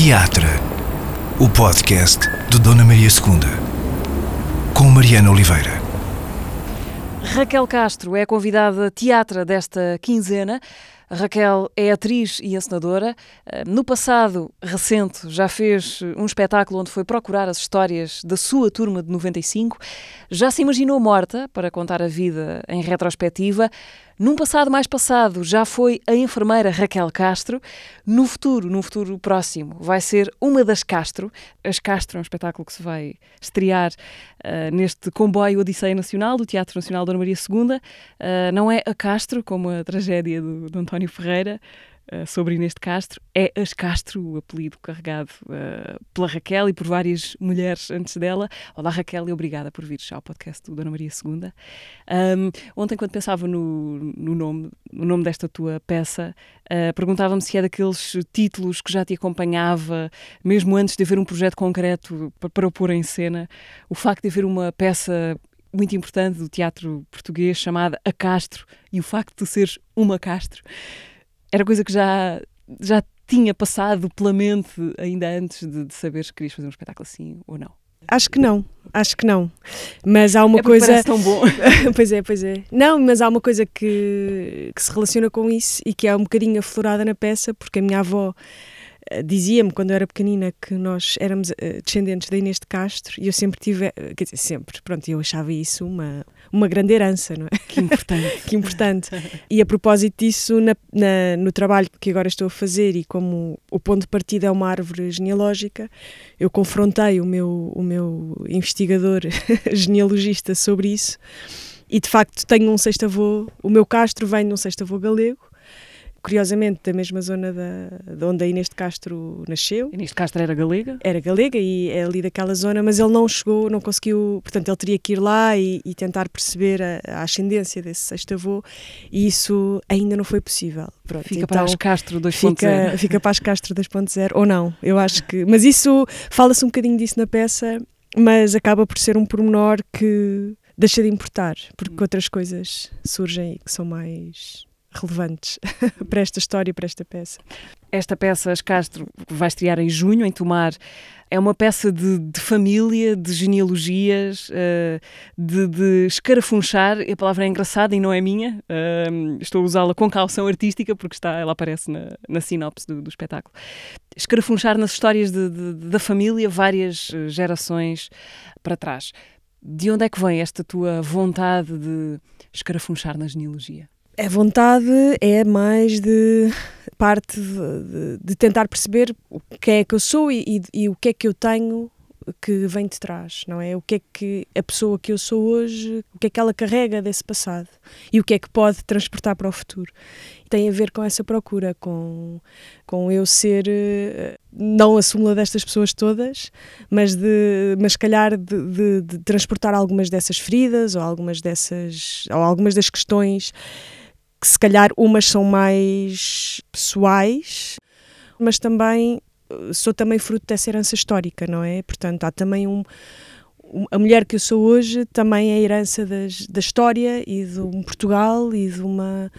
Teatro, o podcast de Dona Maria II, com Mariana Oliveira. Raquel Castro é a convidada teatra desta quinzena. Raquel é atriz e encenadora. Eh, no passado recente já fez um espetáculo onde foi procurar as histórias da sua turma de 95. Já se imaginou morta para contar a vida em retrospectiva. Num passado mais passado, já foi a enfermeira Raquel Castro. No futuro, num futuro próximo, vai ser uma das Castro. As Castro é um espetáculo que se vai estrear uh, neste comboio Odisseia Nacional, do Teatro Nacional Dona Maria II. Uh, não é a Castro, como a tragédia do, do António Ferreira, uh, sobre Inês de Castro, é As Castro, o apelido carregado uh, pela Raquel e por várias mulheres antes dela. Olá Raquel e obrigada por vir ao podcast do Dona Maria II. Um, ontem, quando pensava no, no, nome, no nome desta tua peça, uh, perguntava-me se é daqueles títulos que já te acompanhava, mesmo antes de haver um projeto concreto para, para o pôr em cena, o facto de haver uma peça muito importante do teatro português chamada A Castro e o facto de seres uma Castro era coisa que já, já tinha passado pela mente ainda antes de, de saberes que querias fazer um espetáculo assim ou não? Acho que não, acho que não. Mas há uma é coisa. Parece tão bom. pois é, pois é. Não, mas há uma coisa que, que se relaciona com isso e que é um bocadinho aflorada na peça, porque a minha avó dizia-me quando eu era pequenina que nós éramos uh, descendentes da Inês de Castro e eu sempre tive, uh, quer dizer, sempre, pronto, eu achava isso uma, uma grande herança, não é? Que importante. que importante. E a propósito disso, na, na, no trabalho que agora estou a fazer e como o ponto de partida é uma árvore genealógica, eu confrontei o meu, o meu investigador genealogista sobre isso e de facto tenho um sexto-avô, o meu Castro vem de um sexto-avô galego curiosamente da mesma zona da, de onde a Inês de Castro nasceu. Inês de Castro era galega? Era galega e é ali daquela zona, mas ele não chegou, não conseguiu, portanto ele teria que ir lá e, e tentar perceber a, a, ascendência desse sexto avô e isso ainda não foi possível. Pronto, fica então, para as Castro 2.0. Fica, fica para as Castro 2.0 ou não, eu acho que, mas isso, fala-se um bocadinho disso na peça, mas acaba por ser um pormenor que deixa de importar, porque hum. outras coisas surgem e que são mais relevantes para esta história, para esta peça. Esta peça, As Castro, vai estrear em junho, em Tomar. É uma peça de, de família, de genealogias, uh, de, de escarafunchar. A palavra é engraçada e não é minha. Uh, estou a usá-la com calção artística, porque está, ela aparece na, na sinopse do, do espetáculo. Escarafunchar nas histórias de, da família, várias eh, gerações para trás. De onde é que vem esta tua vontade de escarafunchar na genealogia? A vontade é mais de parte de, de, tentar perceber quem é que eu sou e, e, e, o que é que eu tenho que vem de trás, não é? O que é que a pessoa que eu sou hoje, o que é que ela carrega desse passado e o que é que pode transportar para o futuro. Tem a ver com essa procura, com, com eu ser eh, não a súmula destas pessoas todas, mas de, mas calhar de, de, de transportar algumas dessas feridas ou algumas dessas ou algumas das questões que se calhar umas são mais pessoais, mas também eh, sou também fruto dessa herança histórica, não é? Portanto, há também um a mulher que eu sou hoje também é herança das, da história e de um Portugal e de uma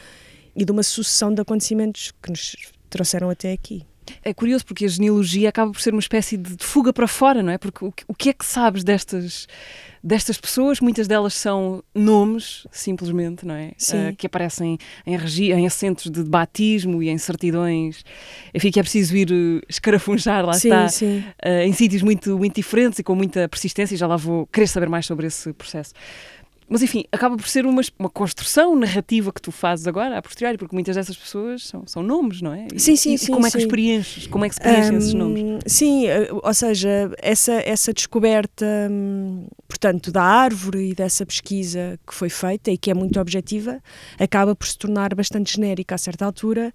e de uma sucessão de acontecimentos que nos trouxeram até aqui. É curioso porque a genealogia acaba por ser uma espécie de, fuga para fora, não é? Porque o, o que é que sabes destas destas pessoas, muitas delas são nomes, simplesmente, não é? Uh, que aparecem em, regi em assentos de batismo e em certidões. Enfim, que é preciso ir uh, escarafunchar, lá sim, está, sim. Uh, em sítios muito, muito diferentes e com muita persistência, e já lá vou querer saber mais sobre esse processo. Mas enfim, acaba por ser uma, uma construção narrativa que tu fazes agora, a posteriori, porque muitas dessas pessoas são, são nomes, não é? E, sim, sim, e, sim. como é que sim. preenches? Como é que se preenchem um, esses nomes? Sim, eh, ou seja, essa, essa descoberta, hum, portanto, da árvore e dessa pesquisa que foi feita e que é muito objetiva, acaba por se tornar bastante genérica a certa altura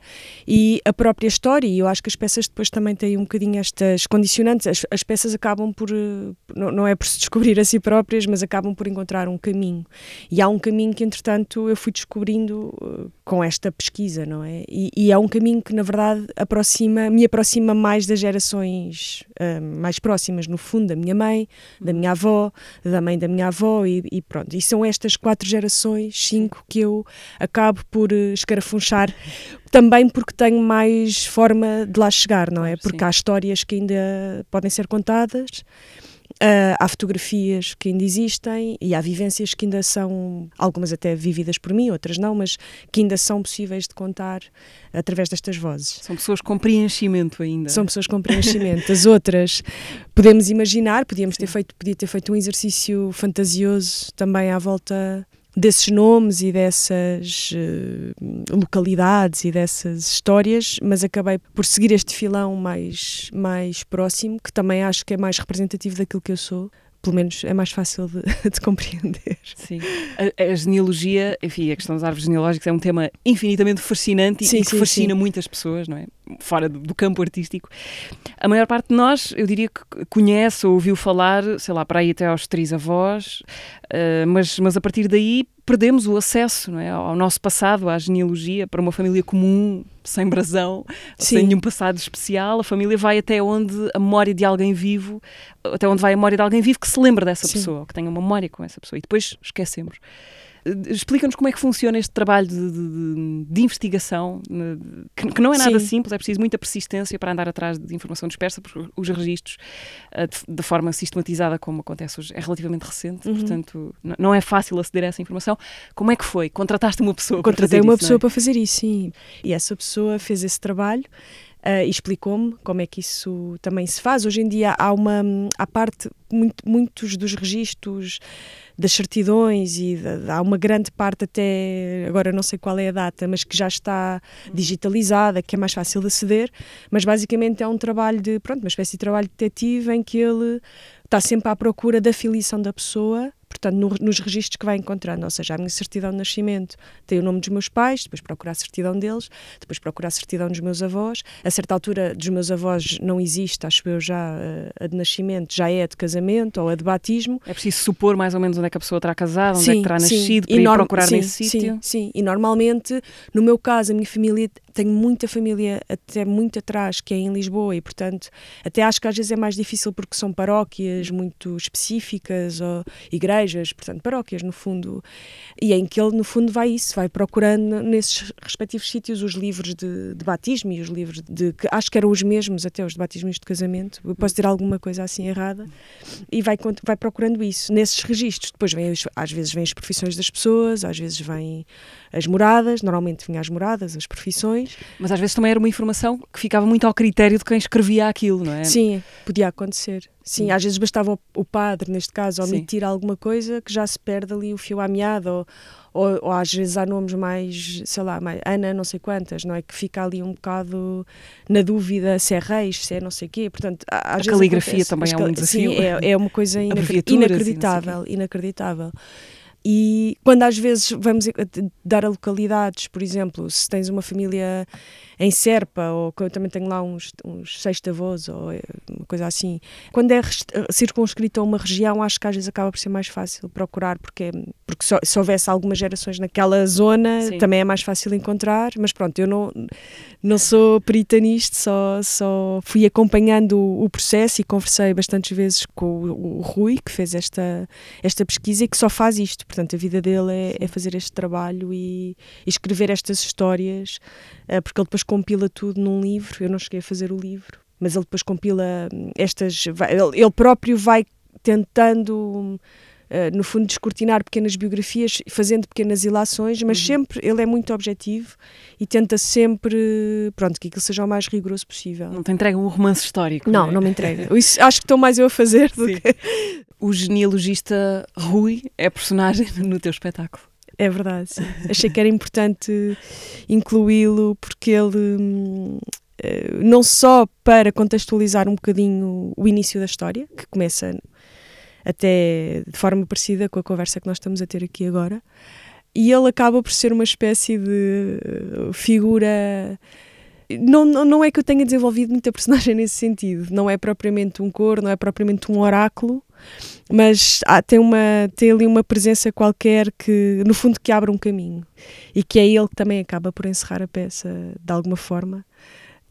e a própria história, e eu acho que as peças depois também têm um bocadinho estas condicionantes, as, as peças acabam por, eh, não, não é por se descobrir a si próprias, mas acabam por encontrar um caminho. E há um caminho que, entretanto, eu fui descobrindo uh, com esta pesquisa, não é? E, e, é um caminho que, na verdade, aproxima, me aproxima mais das gerações uh, mais próximas, no fundo, da minha mãe, da minha avó, da mãe da minha avó e, e, pronto. E são estas quatro gerações, cinco, que eu acabo por uh, escarafunchar também porque tenho mais forma de lá chegar, não é? Porque Sim. há histórias que ainda podem ser contadas Uh, há fotografias que ainda existem e há vivências que ainda são, algumas até vividas por mim, outras não, mas que ainda são possíveis de contar através destas vozes. São pessoas com preenchimento ainda. São pessoas com preenchimento. As outras, podemos imaginar, podíamos ter feito, podia ter feito um exercício fantasioso também à volta desses nomes e dessas uh, localidades e dessas histórias, mas acabei por seguir este filão mais, mais próximo, que também acho que é mais representativo daquilo que eu sou pelo menos é mais fácil de, de compreender. Sim. A, a, genealogia, enfim, a questão das árvores genealógicas é um tema infinitamente fascinante sim, e que sim, fascina sim. muitas pessoas, não é? Fora do, do, campo artístico. A maior parte de nós, eu diria que conhece ou ouviu falar, sei lá, para aí até aos três avós, uh, mas, mas a partir daí perdemos o acesso é, ao nosso passado, à genealogia, para uma família comum, sem brasão, Sim. sem nenhum passado especial. A família vai até onde a memória de alguém vivo, até onde vai a memória de alguém vivo que se lembra dessa Sim. pessoa, que tenha uma memória com essa pessoa. E depois esquecemos. Explica-nos como é que funciona este trabalho de, de, de investigação, que, que, não é nada Sim. simples, é preciso muita persistência para andar atrás de informação dispersa, porque os registros, eh, da forma sistematizada como acontece hoje, é relativamente recente, uhum. portanto, não é fácil aceder a essa informação. Como é que foi? Contrataste uma pessoa Contratei uma isso, pessoa é? para fazer isso, sim. E essa pessoa fez esse trabalho e explicou-me como é que isso também se faz. Hoje em dia há uma há parte muito, muitos dos registros das certidões e há uma grande parte até agora não sei qual é a data, mas que já está digitalizada, que é mais fácil de aceder, mas basicamente é um trabalho de pronto, uma espécie de trabalho detetive em que ele está sempre à procura da filiação da pessoa portanto, no, nos registros que vai encontrando, ou seja, a minha certidão de nascimento tem o nome dos meus pais, depois procurar a certidão deles, depois procurar a certidão dos meus avós. A certa altura dos meus avós não existe, acho eu já, eh, a de nascimento já é a de casamento ou a de batismo. É preciso supor mais ou menos onde é que a pessoa terá casado, onde sim, é que terá nascido, sim. para ir procurar sim, nesse sim, sítio. Sim, e normalmente, no meu caso, a minha família, tenho muita família até muito atrás, que é em Lisboa, e portanto, até acho que às vezes é mais difícil porque são paróquias muito específicas ou igrejas portanto, paróquias, no fundo, e em que ele, no fundo, vai isso, vai procurando nesses respectivos sítios os livros de, de batismo e os livros de. que acho que eram os mesmos, até os de batismo e os de casamento. Eu posso ter alguma coisa assim errada, e vai, vai procurando isso nesses registros. Depois, vem, às vezes, vêm as profissões das pessoas, às vezes, vêm as moradas, normalmente vinha as moradas, as profissões. Mas às vezes também era uma informação que ficava muito ao critério de quem escrevia aquilo, não é? Sim, podia acontecer. Sim, às vezes bastava o, padre, neste caso, omitir Sim. alguma coisa que já se perde ali o fio à meada, ou, ou, ou, às vezes há nomes mais, sei lá, mais, Ana não sei quantas, não é? Que fica ali um bocado na dúvida se é reis, se é não sei quê. Portanto, às a caligrafia acontece, também é um desafio. Sim, é, é uma coisa inacreditável, inacreditável. E quando às vezes vamos dar a localidades, por exemplo, se tens uma família em Serpa, ou eu também tenho lá uns, uns sexta-avós, ou é uma coisa assim. Quando é circunscrito a uma região, acho que às vezes acaba por ser mais fácil procurar, porque, porque só, se houvesse algumas gerações naquela zona, Sim. também é mais fácil encontrar, mas pronto, eu não, não sou perita nisto, só, só fui acompanhando o, o processo e conversei bastantes vezes com o, o, Rui, que fez esta, esta pesquisa e que só faz isto, portanto a vida dele é, é fazer este trabalho e, e escrever estas histórias, uh, porque ele depois compila tudo num livro. Eu não cheguei a fazer o livro, mas ele depois compila hum, estas. Ele próprio vai tentando. Uh, no fundo, descortinar pequenas biografias, fazendo pequenas ilações, mas uhum. sempre ele é muito objetivo e tenta sempre, pronto, que aquilo seja o mais rigoroso possível. Não te entrega um romance histórico? Não, não, é? não me entrega. Isso, acho que estou mais eu a fazer do Sim. que... O genealogista Rui é personagem no teu espetáculo. É verdade, sim. Achei que era importante incluí-lo porque ele hum, eh, não só para contextualizar um bocadinho o início da história, que começa até de forma parecida com a conversa que nós estamos a ter aqui agora, e ele acaba por ser uma espécie de eh, figura. Não, não, não é que eu tenha desenvolvido muita personagem nesse sentido, não é propriamente um cor, não é propriamente um oráculo, mas tem, uma, tem ali uma presença qualquer que, no fundo, que abre um caminho e que é ele que também acaba por encerrar a peça de alguma forma.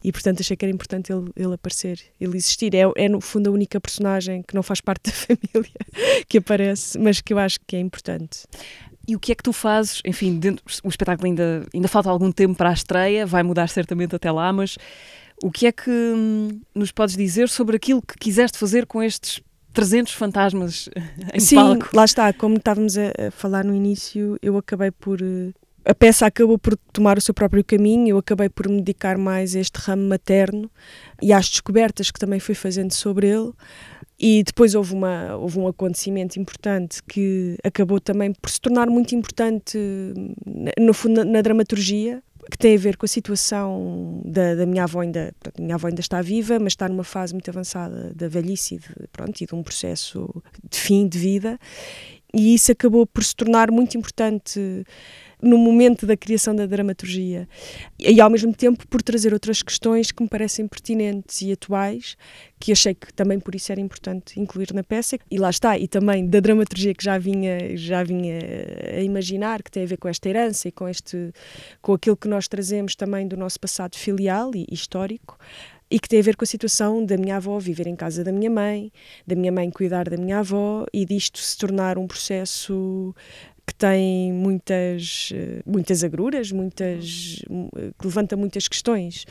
e portanto achei que era importante ele, ele aparecer, ele existir. É, é no fundo a única personagem que não faz parte da família que aparece, mas que eu acho que é importante. E o que é que tu fazes? Enfim, dentro, o espetáculo ainda, ainda falta algum tempo para a estreia, vai mudar certamente até lá, mas o que é que hum, nos podes dizer sobre aquilo que quiseste fazer com estes 300 fantasmas em Sim, palco? lá está, como estávamos a, a falar no início, eu acabei por uh, a peça acabou por tomar o seu próprio caminho, eu acabei por me dedicar mais a este ramo materno e às descobertas que também fui fazendo sobre ele. E depois houve, uma, houve um acontecimento importante que acabou também por se tornar muito importante, no fundo, na, na dramaturgia, que tem a ver com a situação da, da minha avó ainda, minha avó ainda está viva, mas está numa fase muito avançada da velhice de, pronto, e de um processo de fim de vida, e isso acabou por se tornar muito importante no momento da criação da dramaturgia. E ao mesmo tempo por trazer outras questões que me parecem pertinentes e atuais que achei que também por isso era importante incluir na peça. E lá está e também da dramaturgia que já vinha já vinha a imaginar que tem a ver com esta herança e com este com aquilo que nós trazemos também do nosso passado filial e histórico e que tem a ver com a situação da minha avó viver em casa da minha mãe, da minha mãe cuidar da minha avó e disto se tornar um processo que tem muitas, eh, muitas agruras, muitas, que levanta muitas questões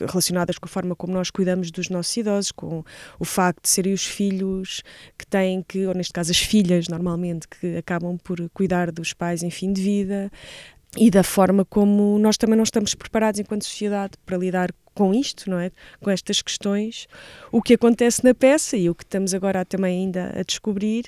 relacionadas com a forma como nós cuidamos dos nossos idosos, com o facto de serem os filhos que têm que, ou neste caso as filhas normalmente, que acabam por cuidar dos pais em fim de vida, e da forma como nós também não estamos preparados enquanto sociedade para lidar com isto, não é? Com estas questões. O que acontece na peça e o que estamos agora também ainda a descobrir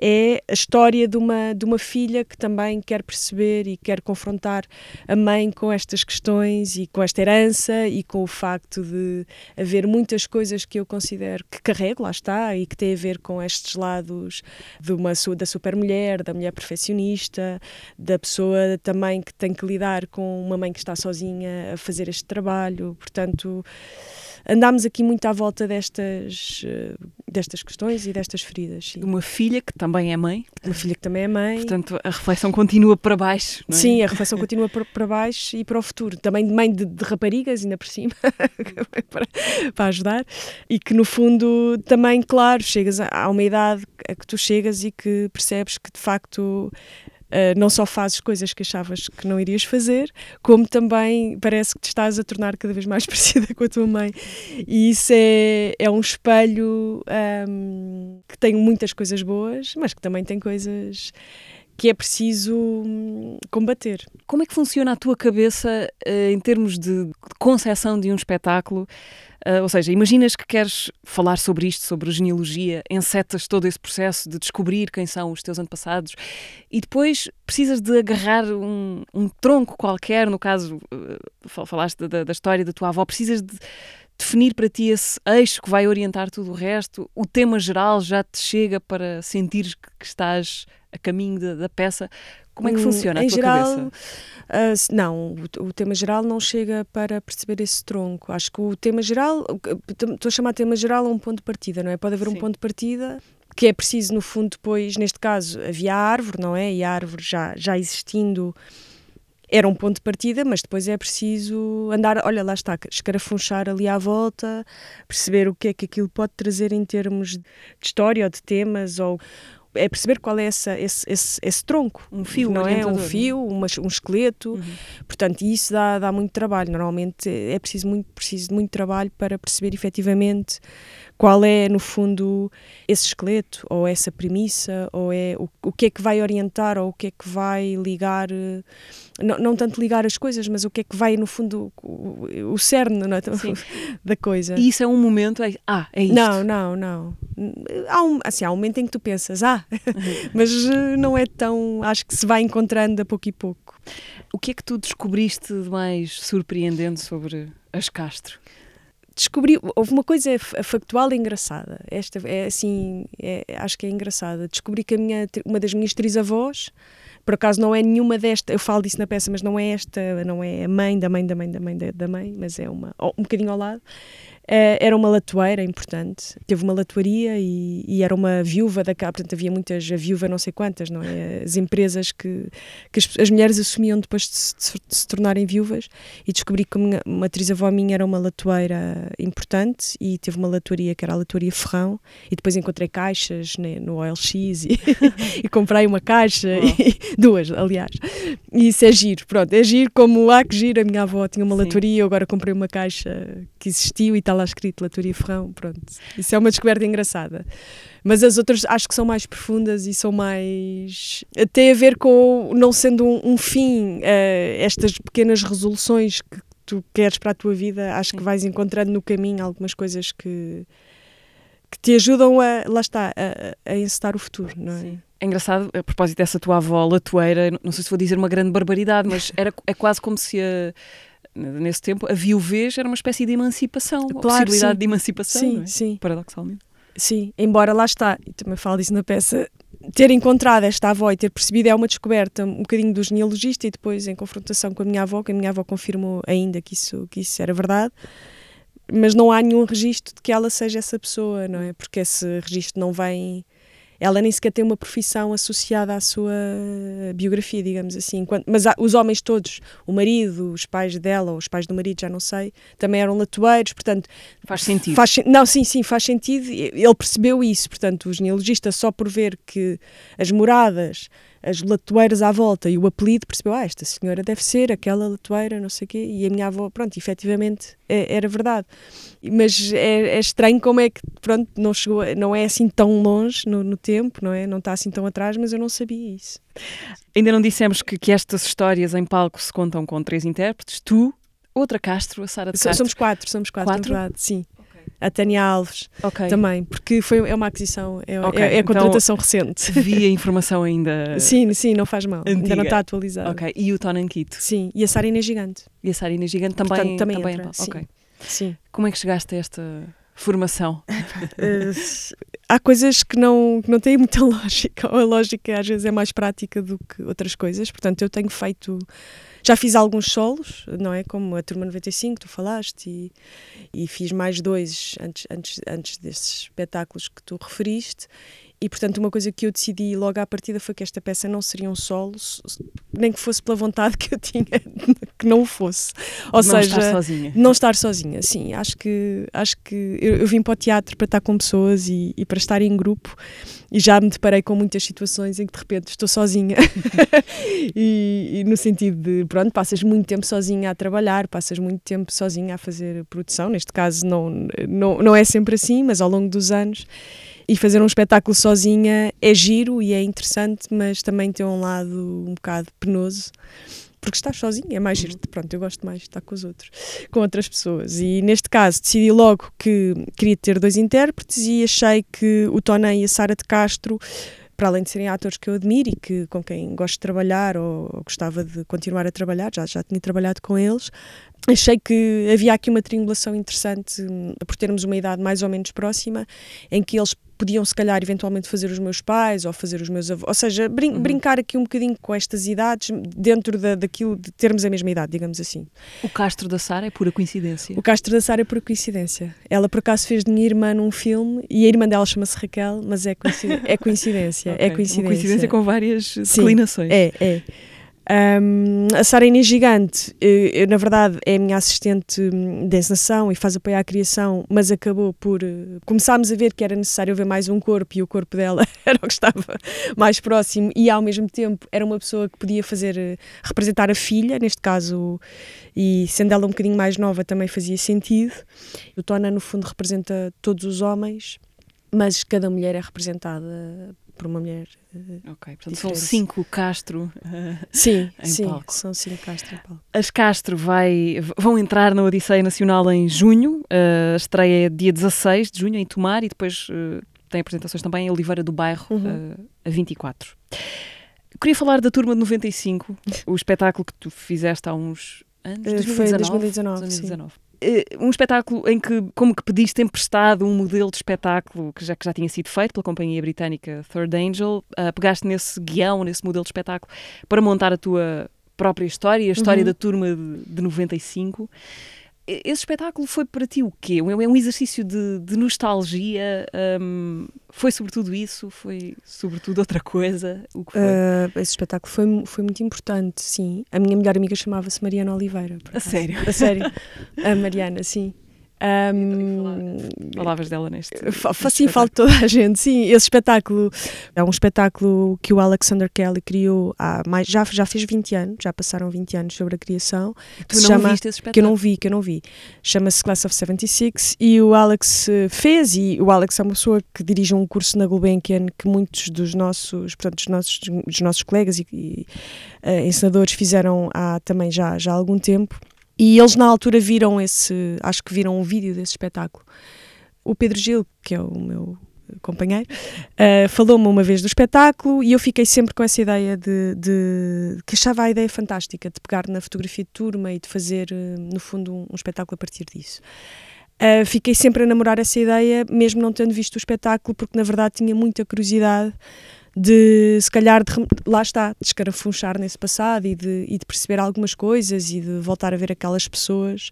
é a história de uma, de uma filha que também quer perceber e quer confrontar a mãe com estas questões e com esta herança e com o facto de haver muitas coisas que eu considero que carrego, lá está, e que tem a ver com estes lados de uma, da supermulher, da mulher perfeccionista, da pessoa também que tem que lidar com uma mãe que está sozinha a fazer este trabalho. Portanto, Portanto, andámos aqui muito à volta destas, eh, destas questões e destas feridas. Sim. Uma filha que também é mãe. Uma filha que também é mãe. Portanto, a reflexão continua para baixo. É? Sim, a reflexão continua para, para baixo e para o futuro. Também de mãe de, de raparigas, ainda por cima, para, para, ajudar. E que, no fundo, também, claro, chegas a, a uma idade a que tu chegas e que percebes que, de facto, Uh, não só fazes coisas que achavas que não irias fazer, como também parece que te estás a tornar cada vez mais parecida com a tua mãe. E isso é, é um espelho um, que tem muitas coisas boas, mas que também tem coisas que é preciso hum, combater. Como é que funciona a tua cabeça uh, em termos de concepção de um espetáculo? Uh, ou seja, imaginas que queres falar sobre isto, sobre genealogia, encetas todo esse processo de descobrir quem são os teus antepassados e depois precisas de agarrar um, um tronco qualquer, no caso, uh, falaste da, da, história da tua avó, precisas de definir para ti esse eixo que vai orientar tudo o resto, o tema geral já te chega para sentir que, estás a caminho da, da peça. Como é que hum, funciona a tua geral, cabeça? Uh, não, o, o, tema geral não chega para perceber esse tronco. Acho que o tema geral, estou a chamar tema geral a um ponto de partida, não é? Pode haver Sim. um ponto de partida que é preciso, no fundo, depois, neste caso, havia a árvore, não é? E a árvore já, já existindo era um ponto de partida, mas depois é preciso andar, olha, lá está, escarafunchar ali à volta, perceber o que é que aquilo pode trazer em termos de história ou de temas, ou é perceber qual é essa, esse, esse, esse tronco. Um fio, não é? Um é? fio, uma, um esqueleto. Uhum. Portanto, isso dá, dá muito trabalho. Normalmente é preciso muito, preciso de muito trabalho para perceber efetivamente qual é, no fundo, esse esqueleto, ou essa premissa, ou é o, o que é que vai orientar, ou o que é que vai ligar, eh, não, não tanto ligar as coisas, mas o que é que vai, no fundo, o, o cerne é? da coisa. E isso é um momento, é, ah, é isto. Não, não, não. Há um, assim, há um momento em que tu pensas, ah, mas eh, não é tão, acho que se vai encontrando a pouco e pouco. O que é que tu descobriste de mais surpreendente sobre as Castro? Descobri, houve uma coisa factual engraçada. Esta é assim, é, acho que é engraçada. Descobri que a minha, uma das minhas trisavós, por acaso não é nenhuma desta, eu falo disso na peça, mas não é esta, não é a mãe da mãe da mãe da mãe da, mãe, mas é uma, um bocadinho ao lado. Eh, era uma latoeira importante, teve uma latoaria e, e era uma viúva da casa, portanto havia muitas, a viúva não sei quantas, não é? As empresas que, que as, as mulheres assumiam depois de se, de se, tornarem viúvas. E descobri que uma, uma atriz-avó minha era uma latoeira importante e teve uma latoaria que era a latoaria Ferrão. E depois encontrei caixas né, no OLX e, e comprei uma caixa, e, duas aliás, e isso é giro, pronto, é giro como há que giro, a minha avó tinha uma Sim. latoaria, eu agora comprei uma caixa que existiu e tal lá escrito Latoria Ferrão, pronto. Isso é uma descoberta engraçada. Mas as outras acho que são mais profundas e são mais. tem a ver com não sendo um, um fim, uh, estas pequenas resoluções que tu queres para a tua vida, acho que vais encontrando no caminho algumas coisas que, que te ajudam a, lá está, a, a encetar o futuro, não é? Sim. É engraçado, a propósito dessa tua avó latoeira, não sei se vou dizer uma grande barbaridade, mas era, é quase como se a, nesse tempo, a viuvez era uma espécie de emancipação, claro, possibilidade sim. de emancipação, sim, é? sim. paradoxalmente. Sim, embora lá está, e também falo disso na peça, ter encontrado esta avó e ter percebido é uma descoberta um bocadinho do genealogista e depois em confrontação com a minha avó, que a minha avó confirmou ainda que isso, que isso era verdade, mas não há nenhum registro de que ela seja essa pessoa, não é? Porque esse registro não vem ela nem sequer tem uma profissão associada à sua biografia, digamos assim. Mas os homens todos, o marido, os pais dela, ou os pais do marido, já não sei, também eram latoeiros, portanto... Faz sentido. Faz, não, sim, sim, faz sentido. Ele percebeu isso, portanto, o genealogista, só por ver que as moradas as latoeiras à volta e o apelido, percebeu, ah, esta senhora deve ser aquela latoeira, não sei o quê, e a minha avó, pronto, efetivamente é, era verdade. Mas é, é, estranho como é que, pronto, não chegou, não é assim tão longe no, no, tempo, não é? Não está assim tão atrás, mas eu não sabia isso. Ainda não dissemos que, que estas histórias em palco se contam com três intérpretes, tu, outra Castro, a Sara de Castro. Somos quatro, somos quatro, quatro? verdade, sim a Tânia Alves okay. também, porque foi, é uma aquisição, é, okay. é, é a contratação então, recente. Vi a informação ainda. sim, sim, não faz mal, Antiga. ainda não está atualizado. Ok, e o Tonanquito? Sim, e a Sarina Gigante. E a Sarina Gigante também, Portanto, também, também entra, sim. sim. Como é que chegaste a esta formação? uh, há coisas que não, que não têm muita lógica, ou a lógica às vezes é mais prática do que outras coisas, portanto eu tenho feito já fiz alguns solos, não é? Como a Turma 95, tu falaste, e, e fiz mais dois antes, antes, antes desses espetáculos que tu referiste. E, portanto, uma coisa que eu decidi logo à partida foi que esta peça não seria um solo, nem que fosse pela vontade que eu tinha que não fosse. Ou não seja, estar sozinha. não estar sozinha, sim. Acho que, acho que eu, eu vim para o teatro para estar com pessoas e, e, para estar em grupo e já me deparei com muitas situações em que de repente estou sozinha. e, e, no sentido de, pronto, passas muito tempo sozinha a trabalhar, passas muito tempo sozinha a fazer produção. Neste caso não, não, não é sempre assim, mas ao longo dos anos e fazer um espetáculo sozinha é giro e é interessante, mas também tem um lado um bocado penoso porque estás sozinho, é mais giro. Uhum. Pronto, eu gosto mais de estar com os outros, com outras pessoas. E neste caso decidi logo que queria ter dois intérpretes e achei que o Toné e a Sara de Castro para além de serem atores que eu admiro e que, com quem gosto de trabalhar ou, ou, gostava de continuar a trabalhar, já, já tinha trabalhado com eles, achei que havia aqui uma triangulação interessante hum, por termos uma idade mais ou menos próxima, em que eles podiam se calhar eventualmente fazer os meus pais ou fazer os meus avós, ou seja, brin uhum. brincar aqui um bocadinho com estas idades dentro da, daquilo de termos a mesma idade, digamos assim. O Castro da Sara é pura coincidência? O Castro da Sara é pura coincidência. Ela por acaso fez de minha irmã num filme e a irmã dela chama-se Raquel, mas é, coincidência. É coincidência, okay. é coincidência. Uma coincidência com várias declinações. Sim, é, é. Um, a Sara Inês Gigante, eu, na verdade, é a minha assistente hum, de encenação e faz apoio à criação, mas acabou por. Uh, começámos a ver que era necessário ver mais um corpo e o corpo dela era o que estava mais próximo e, ao mesmo tempo, era uma pessoa que podia fazer. Uh, representar a filha, neste caso, e sendo ela um bocadinho mais nova também fazia sentido. O Tona, no fundo, representa todos os homens, mas cada mulher é representada por uma mulher. Uh, ok, portanto diferente. são cinco Castro uh, sim, em sim, palco. são cinco Castro em palco. As Castro vai, vão entrar na Odisseia Nacional em junho, uh, a estreia é dia 16 de junho em Tomar e depois tem apresentações também em Oliveira do Bairro uhum. a 24. queria falar da Turma de 95, o espetáculo que tu fizeste há uns anos, 2019, Foi em 2019, 2019. Eh, um espetáculo em que, como que pediste emprestado um modelo de espetáculo que já, que já tinha sido feito pela companhia britânica Third Angel, uh, pegaste nesse guião, nesse modelo de espetáculo, para montar a tua própria história, a história uhum. da turma de, de 95. Esse espetáculo foi para ti o quê? É um exercício de, de nostalgia? Um, foi sobretudo isso? Foi sobretudo outra coisa? O que foi? Uh, esse espetáculo foi, foi muito importante, sim. A minha melhor amiga chamava-se Mariana Oliveira. A sério? A sério. A Mariana, sim. Um, Palavras dela neste. Sim, falo toda a gente. Sim, esse espetáculo é um espetáculo que o Alexander Kelly criou há mais. Já, já fez 20 anos, já passaram 20 anos sobre a criação. Tu não chama, viste esse espetáculo? Que eu não vi, que eu não vi. Chama-se Class of 76 e o Alex eh, fez. E o Alex é uma pessoa que dirige um curso na Gulbenkian que muitos dos nossos, portanto, dos nossos, dos nossos colegas e, e uh, ensinadores fizeram há também já, já há algum tempo. E eles na altura viram esse, acho que viram um vídeo desse espetáculo. O Pedro Gil, que é o meu companheiro, uh, falou-me uma vez do espetáculo e eu fiquei sempre com essa ideia de, de, que achava a ideia fantástica de pegar na fotografia de turma e de fazer, uh, no fundo, um, um, espetáculo a partir disso. Uh, fiquei sempre a namorar essa ideia, mesmo não tendo visto o espetáculo, porque na verdade tinha muita curiosidade de se calhar de, lá está, de escarafunchar nesse passado e de, e de perceber algumas coisas e de voltar a ver aquelas pessoas.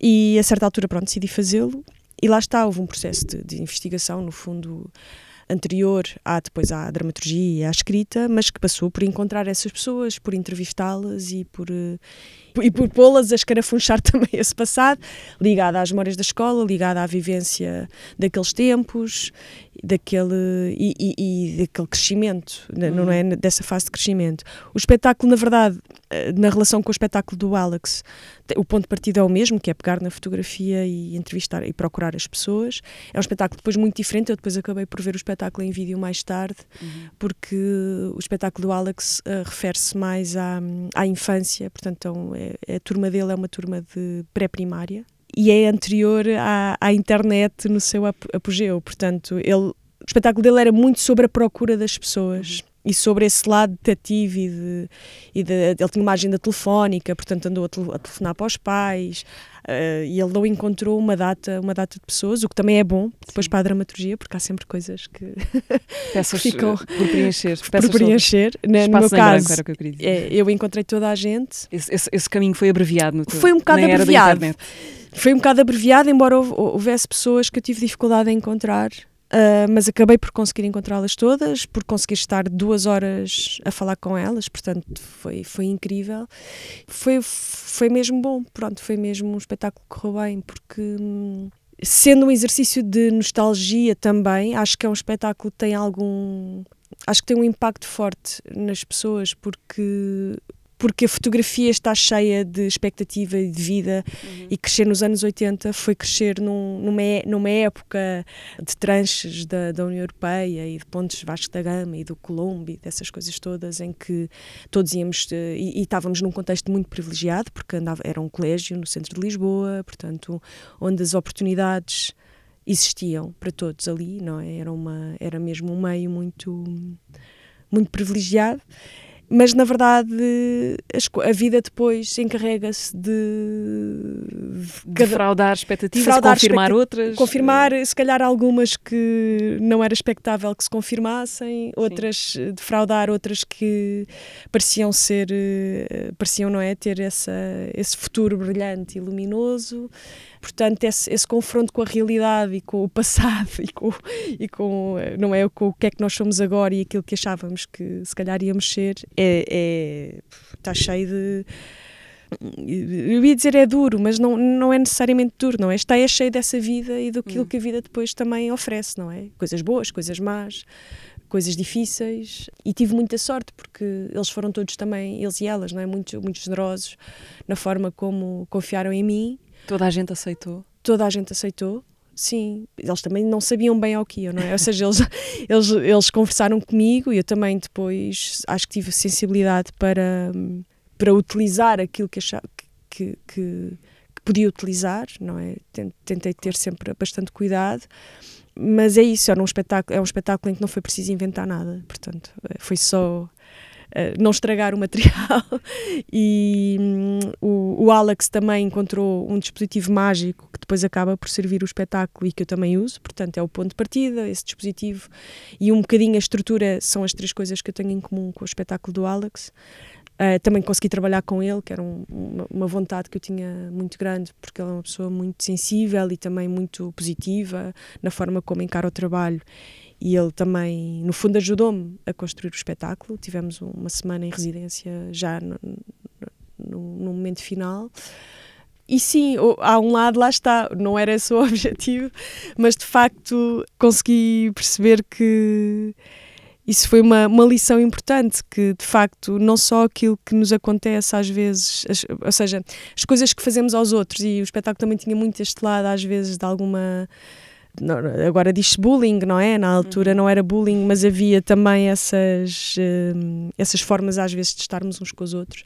E a certa altura pronto decidi fazê-lo. E lá está, houve um processo de, de investigação no fundo anterior à depois à dramaturgia e à escrita, mas que passou por encontrar essas pessoas, por entrevistá-las e por uh, e por pô-las a escarafunchar também esse passado, ligado às memórias da escola, ligado à vivência daqueles tempos, daquele e, e, e daquele crescimento, uhum. não é dessa fase de crescimento. O espetáculo, na verdade, eh, na relação com o espetáculo do Alex, o ponto de partida é o mesmo, que é pegar na fotografia e entrevistar e procurar as pessoas. É um espetáculo depois muito diferente. Eu depois acabei por ver o espetáculo em vídeo mais tarde, uhum. porque o espetáculo do Alex uh, refere-se mais à, à infância, portanto, então, é, a turma dele é uma turma de pré-primária e é anterior à, à internet no seu apogeu. Portanto, ele, o espetáculo dele era muito sobre a procura das pessoas. Uhum e sobre esse lado detetivo e de, e de, ele tinha uma agenda telefónica, portanto andou a, tel a telefonar para os pais uh, e ele não encontrou uma data, uma data de pessoas, o que também é bom depois Sim. para a dramaturgia, porque há sempre coisas que peças ficam uh, por preencher, por preencher. Né, no meu caso, branco, eu, é, eu encontrei toda a gente. Esse, esse, esse, caminho foi abreviado no teu, Foi um bocado abreviado. Foi um bocado abreviado, embora houvesse pessoas que eu tive dificuldade em encontrar Uh, mas acabei por conseguir encontrá-las todas, por conseguir estar duas horas a falar com elas, portanto foi, foi incrível. Foi, foi mesmo bom, pronto, foi mesmo um espetáculo que correu bem, porque hum, sendo um exercício de nostalgia também, acho que é um espetáculo que tem algum. Acho que tem um impacto forte nas pessoas, porque porque a fotografia está cheia de expectativa e de vida uhum. e crescer nos anos 80 foi crescer num, numa, numa época de tranches da, da União Europeia e de pontes Vasco da Gama e do Colombo e dessas coisas todas em que todos íamos eh, e, e estávamos num contexto muito privilegiado porque andava, era um colégio no centro de Lisboa, portanto onde as oportunidades existiam para todos ali, não é? Era, uma, era mesmo um meio muito, muito privilegiado mas na verdade a, vida depois encarrega-se de, de defraudar expectativas, confirmar outras. Confirmar, se calhar, algumas que não era expectável que se confirmassem, outras Sim. defraudar, outras que pareciam ser, eh, pareciam, não é, ter essa, esse futuro brilhante e luminoso portanto esse, esse, confronto com a realidade e com o passado e com, e com não é com o que é que nós somos agora e aquilo que achávamos que se calhar íamos ser é, é está cheio de eu ia dizer é duro, mas não, não é necessariamente duro, não é? Está é cheio dessa vida e do hum. que a vida depois também oferece, não é? Coisas boas, coisas más, coisas difíceis e tive muita sorte porque eles foram todos também, eles e elas, não é? Muito, muito generosos na forma como confiaram em mim Toda a gente aceitou? Toda a gente aceitou, sim. Eles também não sabiam bem ao que iam, não é? Ou seja, eles, eles, eles conversaram comigo e eu também depois acho que tive sensibilidade para, para utilizar aquilo que achava que, que, podia utilizar, não é? Tentei ter sempre bastante cuidado mas é isso, era um espetáculo, é um espetáculo em que não foi preciso inventar nada, portanto, foi só eh, não estragar o material. e um, o, o, Alex também encontrou um dispositivo mágico que depois acaba por servir o espetáculo e que eu também uso, portanto é o ponto de partida, esse dispositivo e um bocadinho a estrutura são as três coisas que eu tenho em comum com o espetáculo do Alex. Uh, também consegui trabalhar com ele, que era um, uma, uma, vontade que eu tinha muito grande, porque ele é uma pessoa muito sensível e também muito positiva na forma como encara o trabalho. E ele também, no fundo, ajudou-me a construir o espetáculo. Tivemos uma semana em residência já no, no, no momento final. E sim, há um lado, lá está, não era esse o objetivo, mas de facto consegui perceber que isso foi uma, uma lição importante, que de facto não só aquilo que nos acontece às vezes, as, ou seja, as coisas que fazemos aos outros, e o espetáculo também tinha muito este lado às vezes de alguma agora diz-se bullying, não é? Na altura uhum. não era bullying, mas havia também essas, uh, essas formas às vezes de estarmos uns com os outros.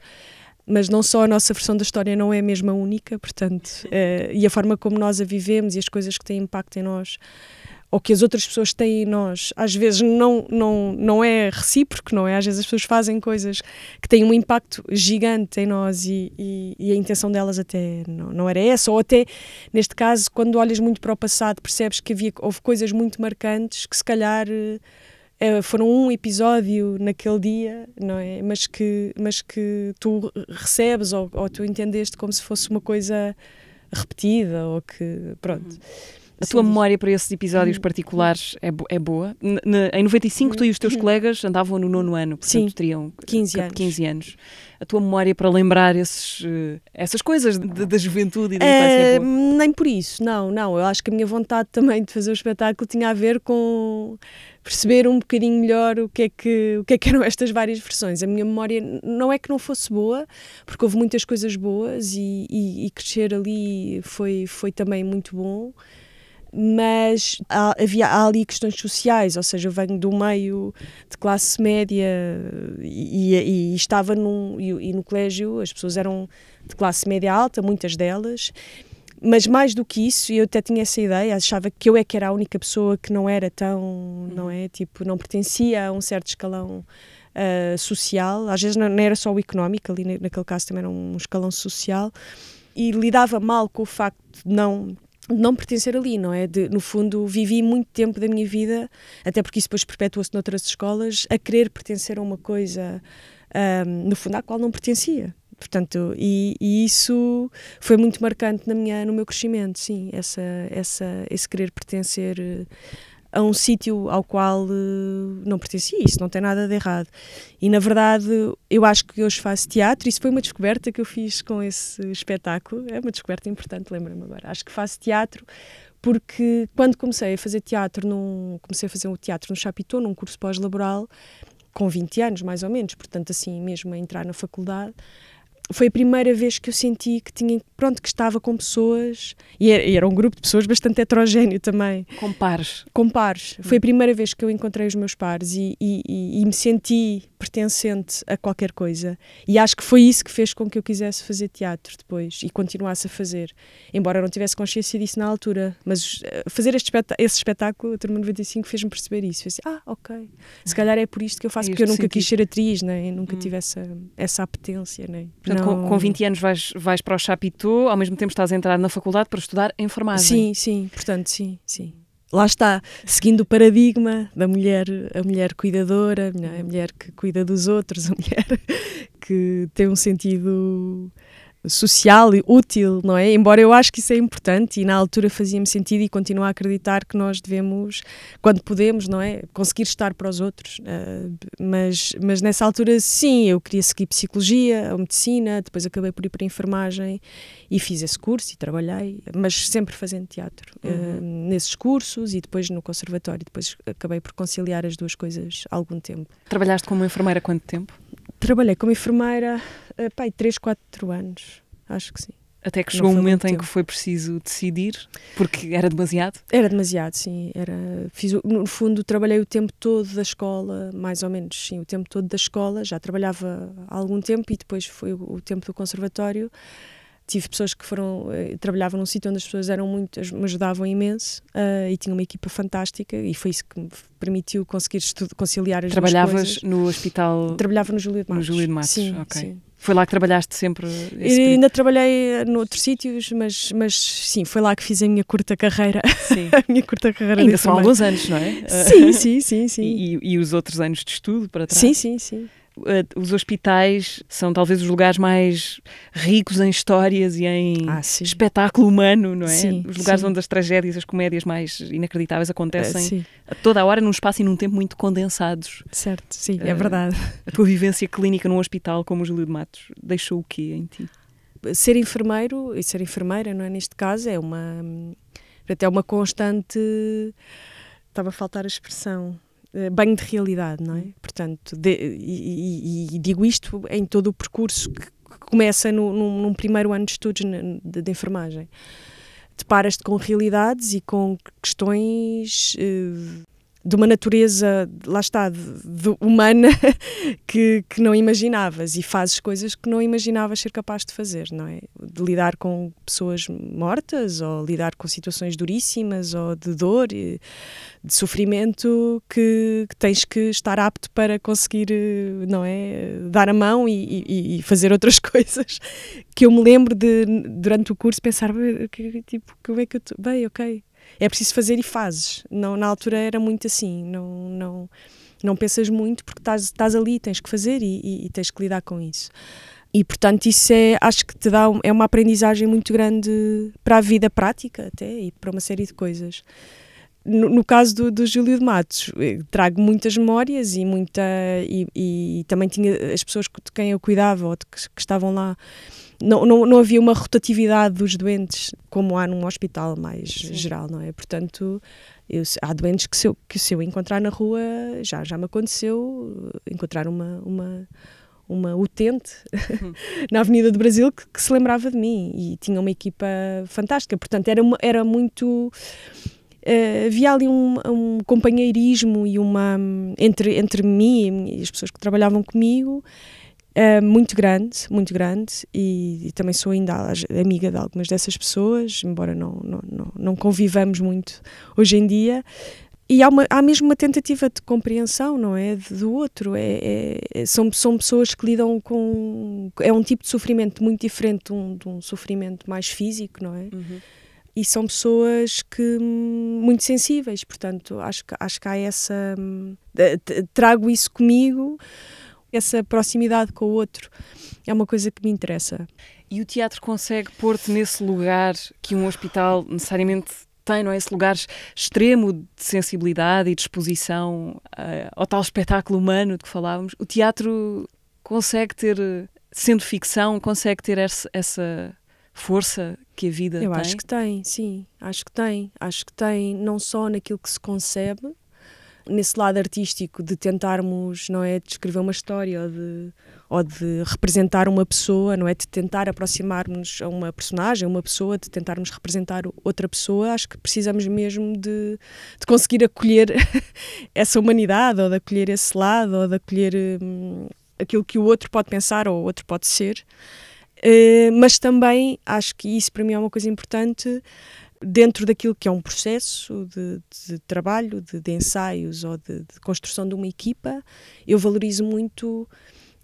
Mas não só a nossa versão da história não é a mesma única, portanto, uh, e a forma como nós a vivemos e as coisas que têm impacto em nós ou que as outras pessoas têm em nós, às vezes não, não, não é recíproco, não é? Às vezes as pessoas fazem coisas que têm um impacto gigante em nós e, e, e, a intenção delas até não, não era essa, ou até, neste caso, quando olhas muito para o passado, percebes que havia, houve coisas muito marcantes que se calhar eh, foram um episódio naquele dia, não é? Mas que, mas que tu recebes ou, ou tu entendeste como se fosse uma coisa repetida ou que, pronto. Uhum. A tua memória para esses episódios hum. particulares é, é boa? em 95, tu e os teus hum. colegas andavam no nono ano, portanto Sim, teriam 15 anos. 15 anos. A tua memória para lembrar esses, eh, essas coisas da juventude e da infância é, Nem por isso, não, não. Eu acho que a minha vontade também de fazer o espetáculo tinha a ver com perceber um bocadinho melhor o que é que, o que, é que eram estas várias versões. A minha memória não é que não fosse boa, porque houve muitas coisas boas e, e, e crescer ali foi, foi também muito bom mas há, havia há ali questões sociais, ou seja, eu venho do meio de classe média e, e, e estava num, e, e, no colégio as pessoas eram de classe média alta, muitas delas, mas mais do que isso, eu até tinha essa ideia, achava que eu é que era a única pessoa que não era tão, não é, tipo, não pertencia a um certo escalão uh, social, às vezes não, não era só o económico, ali naquele caso também era um escalão social, e lidava mal com o facto de não não pertencer ali, não é? De, no fundo, vivi muito tempo da minha vida, até porque isso depois perpetuou-se noutras escolas, a querer pertencer a uma coisa, um, no fundo, à qual não pertencia. Portanto, e, e, isso foi muito marcante na minha, no meu crescimento, sim, essa, essa, esse querer pertencer a um sítio ao qual uh, não pertencia. Isso não tem nada de errado. E na verdade, eu acho que hoje faço teatro. Isso foi uma descoberta que eu fiz com esse espetáculo. É uma descoberta importante, lembra-me agora. Acho que faço teatro porque quando comecei a fazer teatro, num, comecei a fazer o teatro no Chapitou, num curso pós-laboral, com 20 anos mais ou menos, portanto, assim mesmo a entrar na faculdade foi a primeira vez que eu senti que tinha, pronto, que estava com pessoas, e era, e era um grupo de pessoas bastante heterogéneo também. Com pares. Com pares. Foi a primeira vez que eu encontrei os meus pares e, e, e, me senti pertencente a qualquer coisa. E acho que foi isso que fez com que eu quisesse fazer teatro depois e continuasse a fazer. Embora eu não tivesse consciência disso na altura. Mas eh, fazer este espetá esse espetáculo, a Turma 95, fez-me perceber isso. Fez assim, ah, ok. Se calhar é por isto que eu faço, é porque eu nunca sentido. quis ser atriz, né? eu nunca hum. tive essa, essa apetência. Né? Portanto, com, com 20 anos vais, vais para o Chapitou, ao mesmo tempo estás a entrar na faculdade para estudar enfermagem. Sim, sim, portanto, sim, sim. Lá está, seguindo o paradigma da mulher, a mulher cuidadora, a mulher que cuida dos outros, a mulher que tem um sentido social e útil, não é? Embora eu acho que isso é importante e na altura fazia-me sentido e continuo a acreditar que nós devemos, quando podemos, não é? Conseguir estar para os outros. Uh, mas, mas nessa altura, sim, eu queria seguir psicologia ou medicina, depois acabei por ir para a enfermagem e fiz esse curso e trabalhei, mas sempre fazendo teatro uhum. uh, nesses cursos e depois no conservatório. Depois acabei por conciliar as duas coisas há algum tempo. Trabalhaste como enfermeira quanto tempo? Trabalhei como enfermeira, uh, pai, 3, 4 anos, acho que sim. Até que chegou um momento em que foi preciso decidir, porque era demasiado? Era demasiado, sim. Era, fiz, no fundo, trabalhei o tempo todo da escola, mais ou menos, sim, o tempo todo da escola. Já trabalhava há algum tempo e depois foi o, o tempo do conservatório tive pessoas que foram uh, trabalhavam num sítio onde as pessoas eram muito me ajudavam imenso uh, e tinha uma equipa fantástica e foi isso que me permitiu conseguir estudo, conciliar as trabalhavas no hospital trabalhava no Júlio de Matos no Júlio de Matos sim, ok sim. Foi lá que trabalhaste sempre? ainda trabalhei eh, noutros sítios, mas, mas sim, foi lá que fiz a minha curta carreira. Sim. a minha curta carreira. Ainda são alguns anos, não é? Sim, sim, sim. sim. E, e, os outros anos de estudo para trás? Sim, sim, sim. Uh, os hospitais são talvez os lugares mais ricos em histórias e em Ah, espetáculo humano, não é? Sim, os lugares sim. onde as tragédias, as comédias mais inacreditáveis acontecem sim, a toda a hora, num espaço e num tempo muito condensados. certo, sim, é Eh, verdade. A tua vivência clínica num hospital como o Júlio de Matos deixou o quê em ti? ser enfermeiro e ser enfermeira, não é? Neste caso, é uma. Portanto, é uma constante. Estava a faltar a expressão. Eh, Banho de realidade, não é? Portanto, de- e, e- digo isto em todo o percurso que, começa no, num, num primeiro ano de estudos de, de enfermagem. Deparas-te com realidades e com questões eh, de uma natureza, lá está, de, de humana que, que não imaginavas e fazes coisas que não imaginavas ser capaz de fazer, não é? De lidar com pessoas mortas ou lidar com situações duríssimas ou de dor de sofrimento que, que tens que estar apto para conseguir, não é? Dar a mão e, e- e fazer outras coisas que eu me lembro de, durante o curso, pensar, "Bem, que- tipo, como é que eu estou? Bem, ok. É preciso fazer e fazes. Não, na altura era muito assim, não, não, não pensas muito porque estás, estás ali, tens que fazer e, e- e tens que lidar com isso. E portanto, isso é, acho que te dá é uma aprendizagem muito grande para a vida prática até e para uma série de coisas. No, no caso do, do Júlio de Matos, eh, trago muitas memórias e muita e, e também tinha as pessoas de quem eu cuidava ou de que, que estavam lá. Não, não, não havia uma rotatividade dos doentes como há num hospital mais geral, não é? Portanto, eu- há doentes que se, eu, que se eu encontrar na rua, já, já me aconteceu eh, encontrar uma, uma, uma utente na Avenida do Brasil que, que se lembrava de mim e tinha uma equipa fantástica. Portanto, era, era muito. eh, havia ali um, um companheirismo e uma entre, entre mim e as pessoas que trabalhavam comigo eh, muito grande, muito grande e, e também sou ainda amiga de algumas dessas pessoas, embora não, não, não, não convivamos muito hoje em dia. E há, uma, há mesmo uma tentativa de compreensão, não é? Do outro. É, é- é- são, são pessoas que lidam com. É um tipo de sofrimento muito diferente de um, de um sofrimento mais físico, não é? e são pessoas que muito sensíveis, portanto acho que acho que há essa hum, trago isso comigo, essa proximidade com o outro é uma coisa que me interessa. E o teatro consegue pôr-te nesse lugar que um hospital necessariamente tem, não é? Esse lugar extremo de sensibilidade e disposição eh, ao tal espetáculo humano de que falávamos. O teatro consegue ter, sendo ficção, consegue ter essa, essa força que a vida Eu tem? acho que tem, sim, acho que tem, acho que tem não só naquilo que se concebe, nesse lado artístico de tentarmos, não é, de escrever uma história ou de, ou de representar uma pessoa, não é, de tentar aproximar-nos a uma personagem, uma pessoa, de tentarmos representar outra pessoa, acho que precisamos mesmo de, de conseguir acolher essa humanidade ou de acolher esse lado ou de acolher hum, aquilo que o outro pode pensar ou o outro pode ser. Eh, mas também acho que isso para mim é uma coisa importante dentro daquilo que é um processo de, de trabalho, de, de ensaios ou de, de construção de uma equipa, eu valorizo muito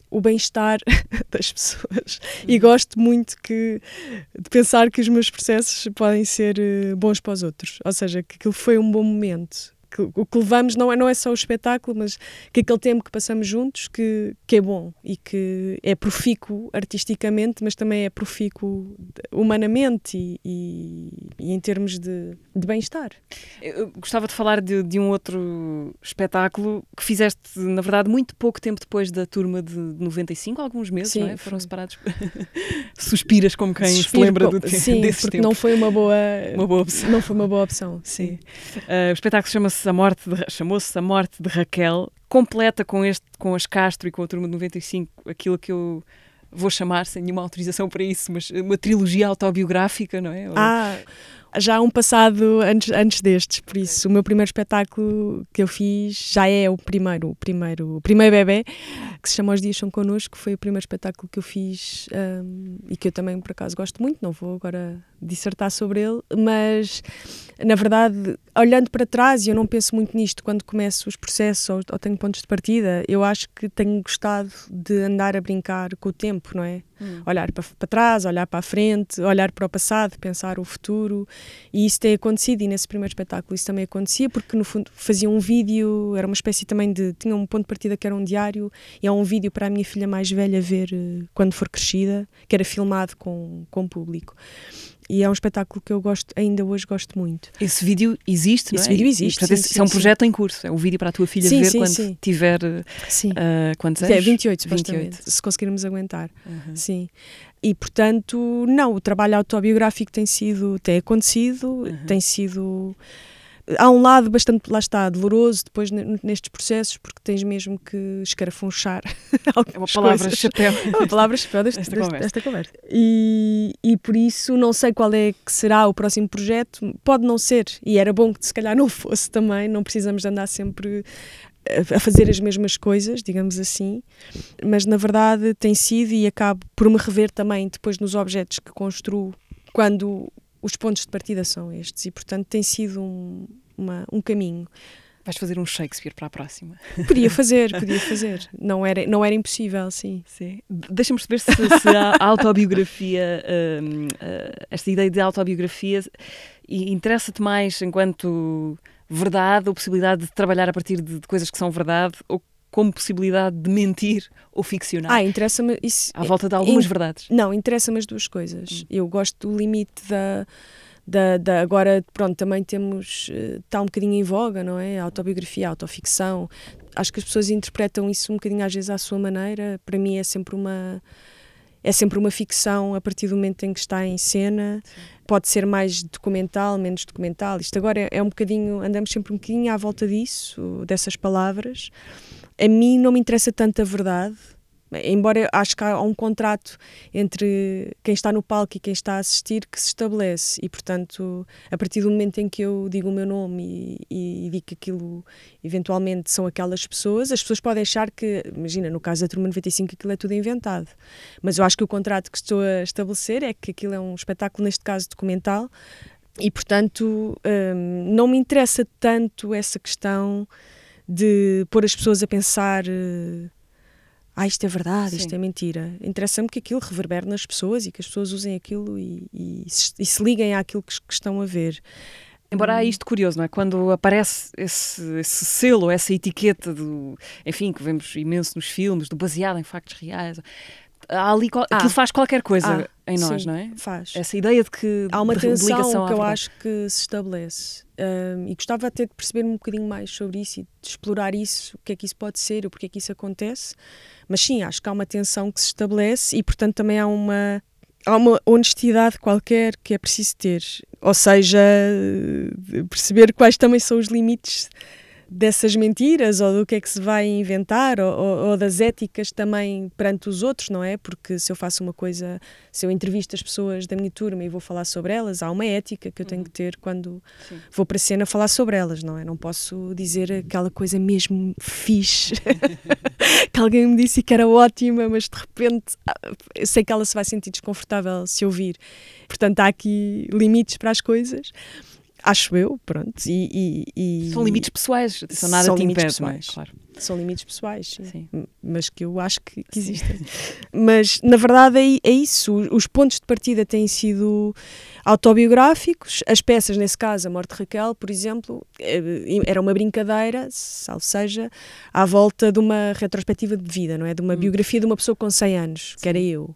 o bem-estar das pessoas. E gosto muito que, de pensar que os meus processos podem ser eh, bons para os outros, ou seja, que aquilo foi um bom momento. Que, o que levamos não é, não é só o espetáculo, mas que aquele tempo que passamos juntos que, que é bom e que é profícuo artisticamente, mas também é profícuo humanamente e, e, e em termos de, de bem-estar. Eu gostava de falar de, de um outro espetáculo que fizeste, na verdade, muito pouco tempo depois da turma de 95, alguns meses, Sim, não é? Foram separados. Suspiras como quem se Suspiro lembra co- do te Sim, desses porque tempos. não foi uma boa, Uma boa opção. não foi uma boa opção. Sim. Uh, o espetáculo chama-se a morte de, chamou-se a morte de Raquel completa com este com as Castro e com a turma de 95 aquilo que eu vou chamar sem nenhuma autorização para isso mas uma trilogia autobiográfica não é? Ah, já há um passado antes, antes destes, por isso o meu primeiro espetáculo que eu fiz já é o primeiro, o primeiro, o primeiro bebê, que se chama Os Dias São Connosco, foi o primeiro espetáculo que eu fiz hum, e que eu também por acaso gosto muito, não vou agora dissertar sobre ele, mas na verdade, olhando para trás, e eu não penso muito nisto quando começo os processos ou, ou, tenho pontos de partida, eu acho que tenho gostado de andar a brincar com o tempo, não é? Hum. Olhar para, para trás, olhar para a frente, olhar para o passado, pensar o futuro, e isso tem acontecido, e nesse primeiro espetáculo isso também acontecia, porque no fundo fazia um vídeo, era uma espécie também de, tinha um ponto de partida que era um diário, e é um vídeo para a minha filha mais velha ver eh, quando for crescida, que era filmado com, com o público e é um espetáculo que eu gosto, ainda hoje gosto muito. Esse vídeo existe, esse não é? vídeo existe. E, portanto, sim, sim, é um projeto sim. em curso, é um vídeo para a tua filha ver quando tiver sim. Uh, quantos anos? É, 28, supostamente, 28. se conseguirmos aguentar. Uhum. Sim. E portanto, não, o trabalho autobiográfico tem sido, tem acontecido, uhum. tem sido há um lado bastante, lá está, doloroso depois nestes processos, porque tens mesmo que escarafunchar É uma palavra chapéu. É uma palavra chapéu desta, desta, conversa. Desta conversa. E, e por isso não sei qual é que será o próximo projeto, pode não ser, e era bom que se calhar não fosse também, não precisamos de andar sempre a fazer as mesmas coisas, digamos assim, mas na verdade tem sido e acabo por me rever também depois nos objetos que construo quando os pontos de partida são estes e, portanto, tem sido um, uma, um caminho. Vais fazer um Shakespeare para a próxima? Podia fazer, podia fazer. Não era, não era impossível, sim. sim. Deixa-me perceber se, se a autobiografia, uh, uh, esta ideia de autobiografia, interessa-te mais enquanto verdade ou possibilidade de trabalhar a partir de, de coisas que são verdade ou como possibilidade de mentir ou ficcionar. Ah, interessa-me isso. À volta de algumas in, verdades. Não, interessa-me as duas coisas. Hum. Eu gosto do limite da, da, da, agora, pronto, também temos, está eh, um bocadinho em voga, não é? A autobiografia, a autoficção. Acho que as pessoas interpretam isso um bocadinho às vezes à sua maneira. Para mim é sempre uma é sempre uma ficção a partir do momento em que está em cena. Sim. Pode ser mais documental, menos documental. Isto agora é, é um bocadinho, andamos sempre um bocadinho à volta disso, dessas palavras a mim não me interessa tanto a verdade, embora acho que há um contrato entre quem está no palco e quem está a assistir que se estabelece. E portanto a partir do momento em que eu digo o meu nome e, e digo que aquilo eventualmente são aquelas pessoas as pessoas podem achar que, imagina, no caso da Turma 95 aquilo é tudo inventado, mas eu acho que o contrato que estou a estabelecer é que aquilo é um espetáculo, neste caso documental. E portanto hum, não me interessa tanto essa questão de pôr as pessoas a pensar ah, isto é verdade, Sim. isto é mentira. Interessa-me que aquilo reverbere nas pessoas e que as pessoas usem aquilo e, e, se, e se, liguem àquilo que, que, estão a ver. Embora há hum. isto curioso, não é? Quando aparece esse, esse selo, essa etiqueta do, enfim, que vemos imenso nos filmes, do baseado em factos reais, há ali, ah, aquilo faz qualquer coisa ah, em nós, sim, não é? Faz. Essa ideia de que há uma de, tensão que eu acho que se estabelece um, e gostava até de perceber um bocadinho mais sobre isso e de explorar isso, o que é que isso pode ser, o porquê é que isso acontece. Mas sim, acho que há uma tensão que se estabelece e, portanto, também há uma há uma honestidade qualquer que é preciso ter. Ou seja, perceber quais também são os limites dessas mentiras ou do que é que se vai inventar ou, ou, das éticas também perante os outros, não é? Porque se eu faço uma coisa, se eu entrevisto as pessoas da minha turma e vou falar sobre elas, há uma ética que eu tenho que ter quando Sim. vou para a cena falar sobre elas, não é? Não posso dizer aquela coisa mesmo fixe que alguém me disse que era ótima, mas de repente ah, eu sei que ela se vai sentir desconfortável se ouvir. Portanto, há aqui limites para as coisas. Acho eu, pronto. E, e, e são limites pessoais, são nada são te limites impede, pessoais. É? Claro. São limites pessoais, sim. sim. Mas que eu acho que, que existem. Mas, na verdade, é, é isso. Os pontos de partida têm sido autobiográficos. As peças, nesse caso, A Morte de Raquel, por exemplo, eh, era uma brincadeira, ou seja, à volta de uma retrospectiva de vida, não é? De uma hum. biografia de uma pessoa com 100 anos, que era eu.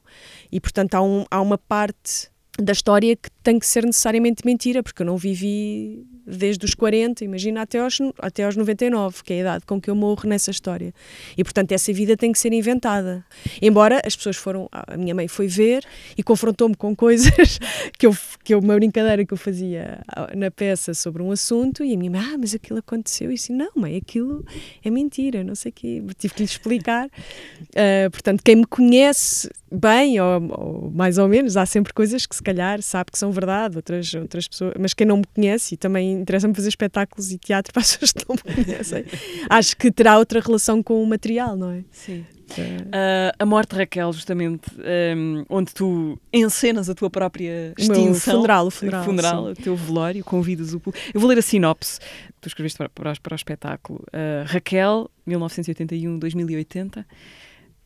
E, portanto, há, um, há uma parte da história que tem que ser necessariamente mentira, porque eu não vivi desde os 40, imagina, até aos, até aos 99, que é a idade com que eu morro nessa história. E, portanto, essa vida tem que ser inventada. Embora as pessoas foram, a minha mãe foi ver e confrontou-me com coisas que eu, que eu, uma brincadeira que eu fazia na peça sobre um assunto, e a minha mãe, ah, mas aquilo aconteceu. E assim, não, mãe, aquilo é mentira, não sei o quê. Tive que lhe explicar. Uh, portanto, quem me conhece bem, ou, ou mais ou menos, há sempre coisas que se calhar sabe que são verdade, outras, outras pessoas, mas quem não me conhece, e também interessa-me fazer espetáculos e teatro para as pessoas que não me conhecem, acho que terá outra relação com o material, não é? Sim. Uh, a morte de Raquel, justamente, um, onde tu encenas a tua própria O extinção. funeral, o funeral, funeral, o teu velório, convidas o público. Eu vou ler a sinopse. Tu escreveste para, para, para o espetáculo. Uh, Raquel, 1981-2080.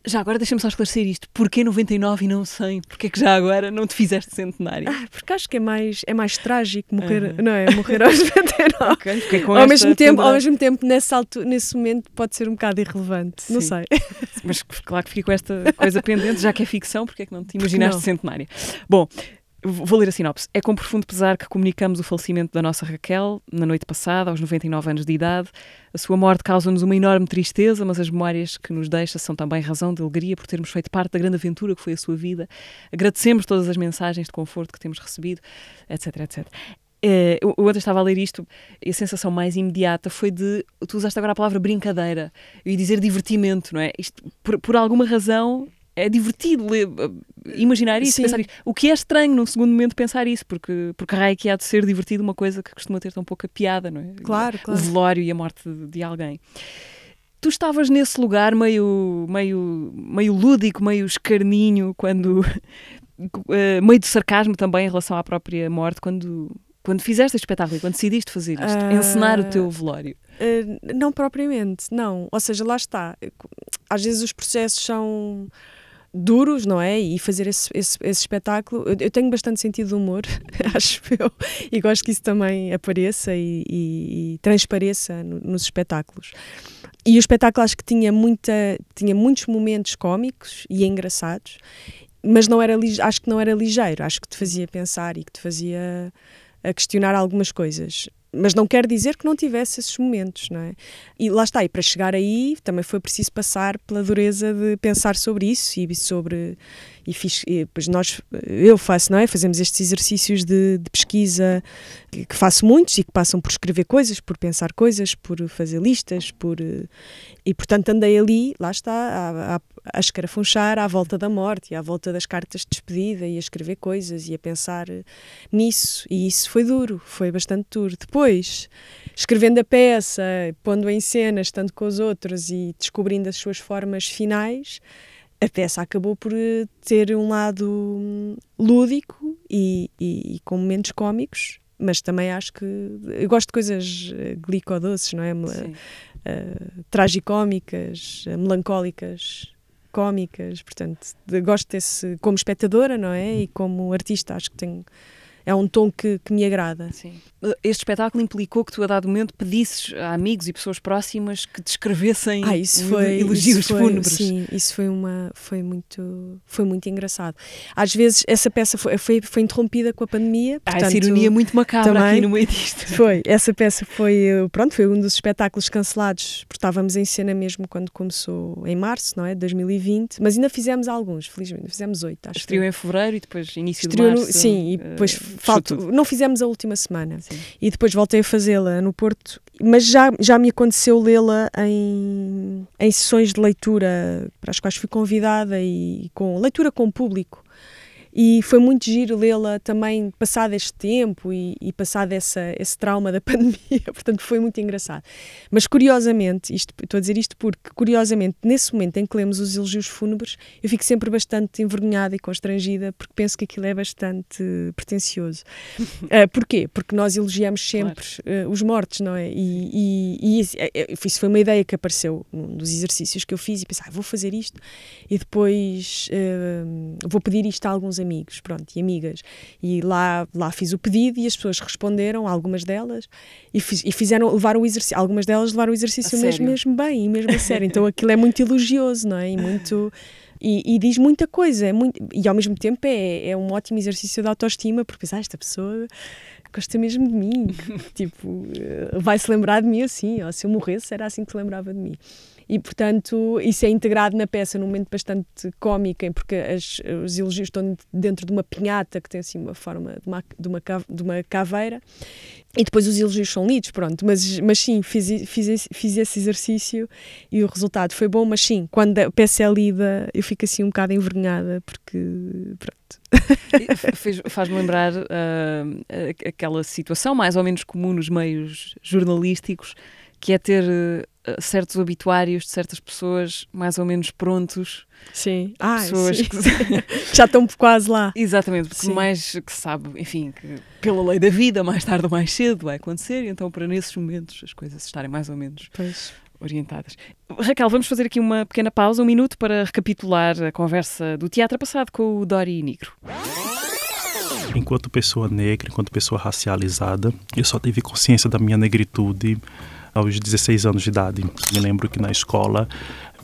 Já agora deixa-me só esclarecer isto. Porquê 99 e não 100? Porquê que já agora não te fizeste centenário? Ah, porque acho que é mais, é mais trágico morrer, não é? Morrer aos 99. Ok, fiquei com ao, mesmo tempo, ao mesmo tempo, nessa altura, nesse momento, pode ser um bocado irrelevante. Não Sim. sei. Mas claro que fiquei com esta coisa pendente, já que é ficção, porque é que não te imaginaste não? centenária? Bom, vou ler a sinopse. É com profundo pesar que comunicamos o falecimento da nossa Raquel na noite passada, aos 99 anos de idade. A sua morte causa-nos uma enorme tristeza, mas as memórias que nos deixa são também razão de alegria por termos feito parte da grande aventura que foi a sua vida. Agradecemos todas as mensagens de conforto que temos recebido, etc, etc. Eh, eu ontem estava a ler isto e a sensação mais imediata foi de. Tu usaste agora a palavra brincadeira. Ia dizer divertimento, não é? Isto, por, por alguma razão, é divertido ler, eh, imaginar isso, Sim. pensar isso. O que é estranho, num segundo momento, pensar isso, porque, porque raio que há de ser divertido uma coisa que costuma ter tão pouca piada, não é? Claro, O claro. velório e a morte de, de alguém. Tu estavas nesse lugar meio, meio, meio lúdico, meio escarninho, quando. eh, meio de sarcasmo também em relação à própria morte, quando. Quando fizeste este espetáculo, e quando decidiste fazer isto, Ah. encenar o teu velório. Uh, não propriamente, não. Ou seja, lá está. Às vezes os processos são duros, não é? E fazer esse, esse, esse espetáculo. Eu, eu tenho bastante sentido de humor, acho eu, e gosto que isso também apareça e, e- e transpareça no- nos espetáculos. E o espetáculo acho que tinha, muita, tinha muitos momentos cómicos e engraçados, mas não era, acho que não era ligeiro, acho que te fazia pensar e que te fazia a questionar algumas coisas. Mas não quer dizer que não tivesse esses momentos, não é? E lá está, e para chegar aí também foi preciso passar pela dureza de pensar sobre isso e sobre. E, fiz, e depois nós, eu faço, não é? Fazemos estes exercícios de, de pesquisa que faço muitos e que passam por escrever coisas, por pensar coisas, por fazer listas, por. E portanto andei ali, lá está, a, a, a escarafunchar à volta da morte e à volta das cartas de despedida e a escrever coisas e a pensar nisso. E isso foi duro, foi bastante duro. Depois, escrevendo a peça, pondo em cena, estando com os outros e descobrindo as suas formas finais, a peça acabou por eh, ter um lado hum, lúdico e, e- e com momentos cómicos. Mas também acho que eu gosto de coisas eh, glicodoces, não é? Sim. eh, tragicómicas, melancólicas, cómicas, portanto, de- gosto desse como espectadora, não é? E como artista, acho que tenho é um tom que, que me agrada. Sim. Este espetáculo implicou que tu, a dado momento, pedisses a amigos e pessoas próximas que descrevessem Ah, isso foi elogios isso foi, fúnebres. Sim, isso foi uma foi muito foi muito engraçado. Às vezes essa peça foi foi, foi interrompida com a pandemia, portanto, essa ironia muito macabra também- aqui no meio disto. Foi, essa peça foi, pronto, foi um dos espetáculos cancelados, porque estávamos em cena mesmo quando começou em março, não é, de 2020, mas ainda fizemos alguns, felizmente, fizemos oito, acho Estreou em fevereiro e depois início Estreou de no- março. sim, e eh, depois fechou falta, tudo. não fizemos a última semana. Sim. E depois voltei a fazê-la no Porto, mas já, já me aconteceu lê-la em, em sessões de leitura para as quais fui convidada e com leitura com o público. E foi muito giro lê-la também passado este tempo e, e passado essa, esse trauma da pandemia, portanto foi muito engraçado. Mas curiosamente, isto, estou a dizer isto porque, curiosamente, nesse momento em que lemos os elogios fúnebres, eu fico sempre bastante envergonhada e constrangida porque penso que aquilo é bastante pretencioso. Uh, porquê? Porque nós elogiamos sempre uh, os mortos, não é? E, e- e isso, é- isso foi uma ideia que apareceu num dos exercícios que eu fiz e pensei, ah, vou fazer isto e depois uh, vou pedir isto a alguns amigos, pronto, e amigas. E lá, lá fiz o pedido e as pessoas responderam, algumas delas, e, fiz- e fizeram, levaram o exercício, algumas delas levaram o exercício mesmo, mesmo bem, e mesmo a sério. Então aquilo é muito elogioso, não é? E muito... E, e diz muita coisa, é muito, e ao mesmo tempo é, é um ótimo exercício de autoestima, porque pensar, ah, esta pessoa gosta mesmo de mim, tipo, eh, vai se lembrar de mim assim, ou se eu morresse era assim que se lembrava de mim. E portanto, isso é integrado na peça num momento bastante cómico, porque as- os elogios estão dentro de uma pinhata que tem assim uma forma de uma, de uma, de uma caveira, e depois os elogios são lidos, pronto. Mas, mas sim, fiz, fiz, fiz esse exercício e o resultado foi bom, mas sim, quando a peça é lida, eu fico assim um bocado envergonhada, porque pronto. Faz-me lembrar a- aquela situação mais ou menos comum nos meios jornalísticos, que é ter uh, certos obituários de certas pessoas mais ou menos prontos. Sim. Ah, pessoas sim. que já estão quase lá. Exatamente, porque Sim. mais que se sabe, enfim, que pela lei da vida, mais tarde ou mais cedo vai acontecer, e então para nesses momentos as coisas estarem mais ou menos Pois. orientadas. Raquel, vamos fazer aqui uma pequena pausa, um minuto, para recapitular a conversa do teatro passado com o Dori Negro. Enquanto pessoa negra, enquanto pessoa racializada, eu só tive consciência da minha negritude aos 16 anos de idade. Me lembro que na escola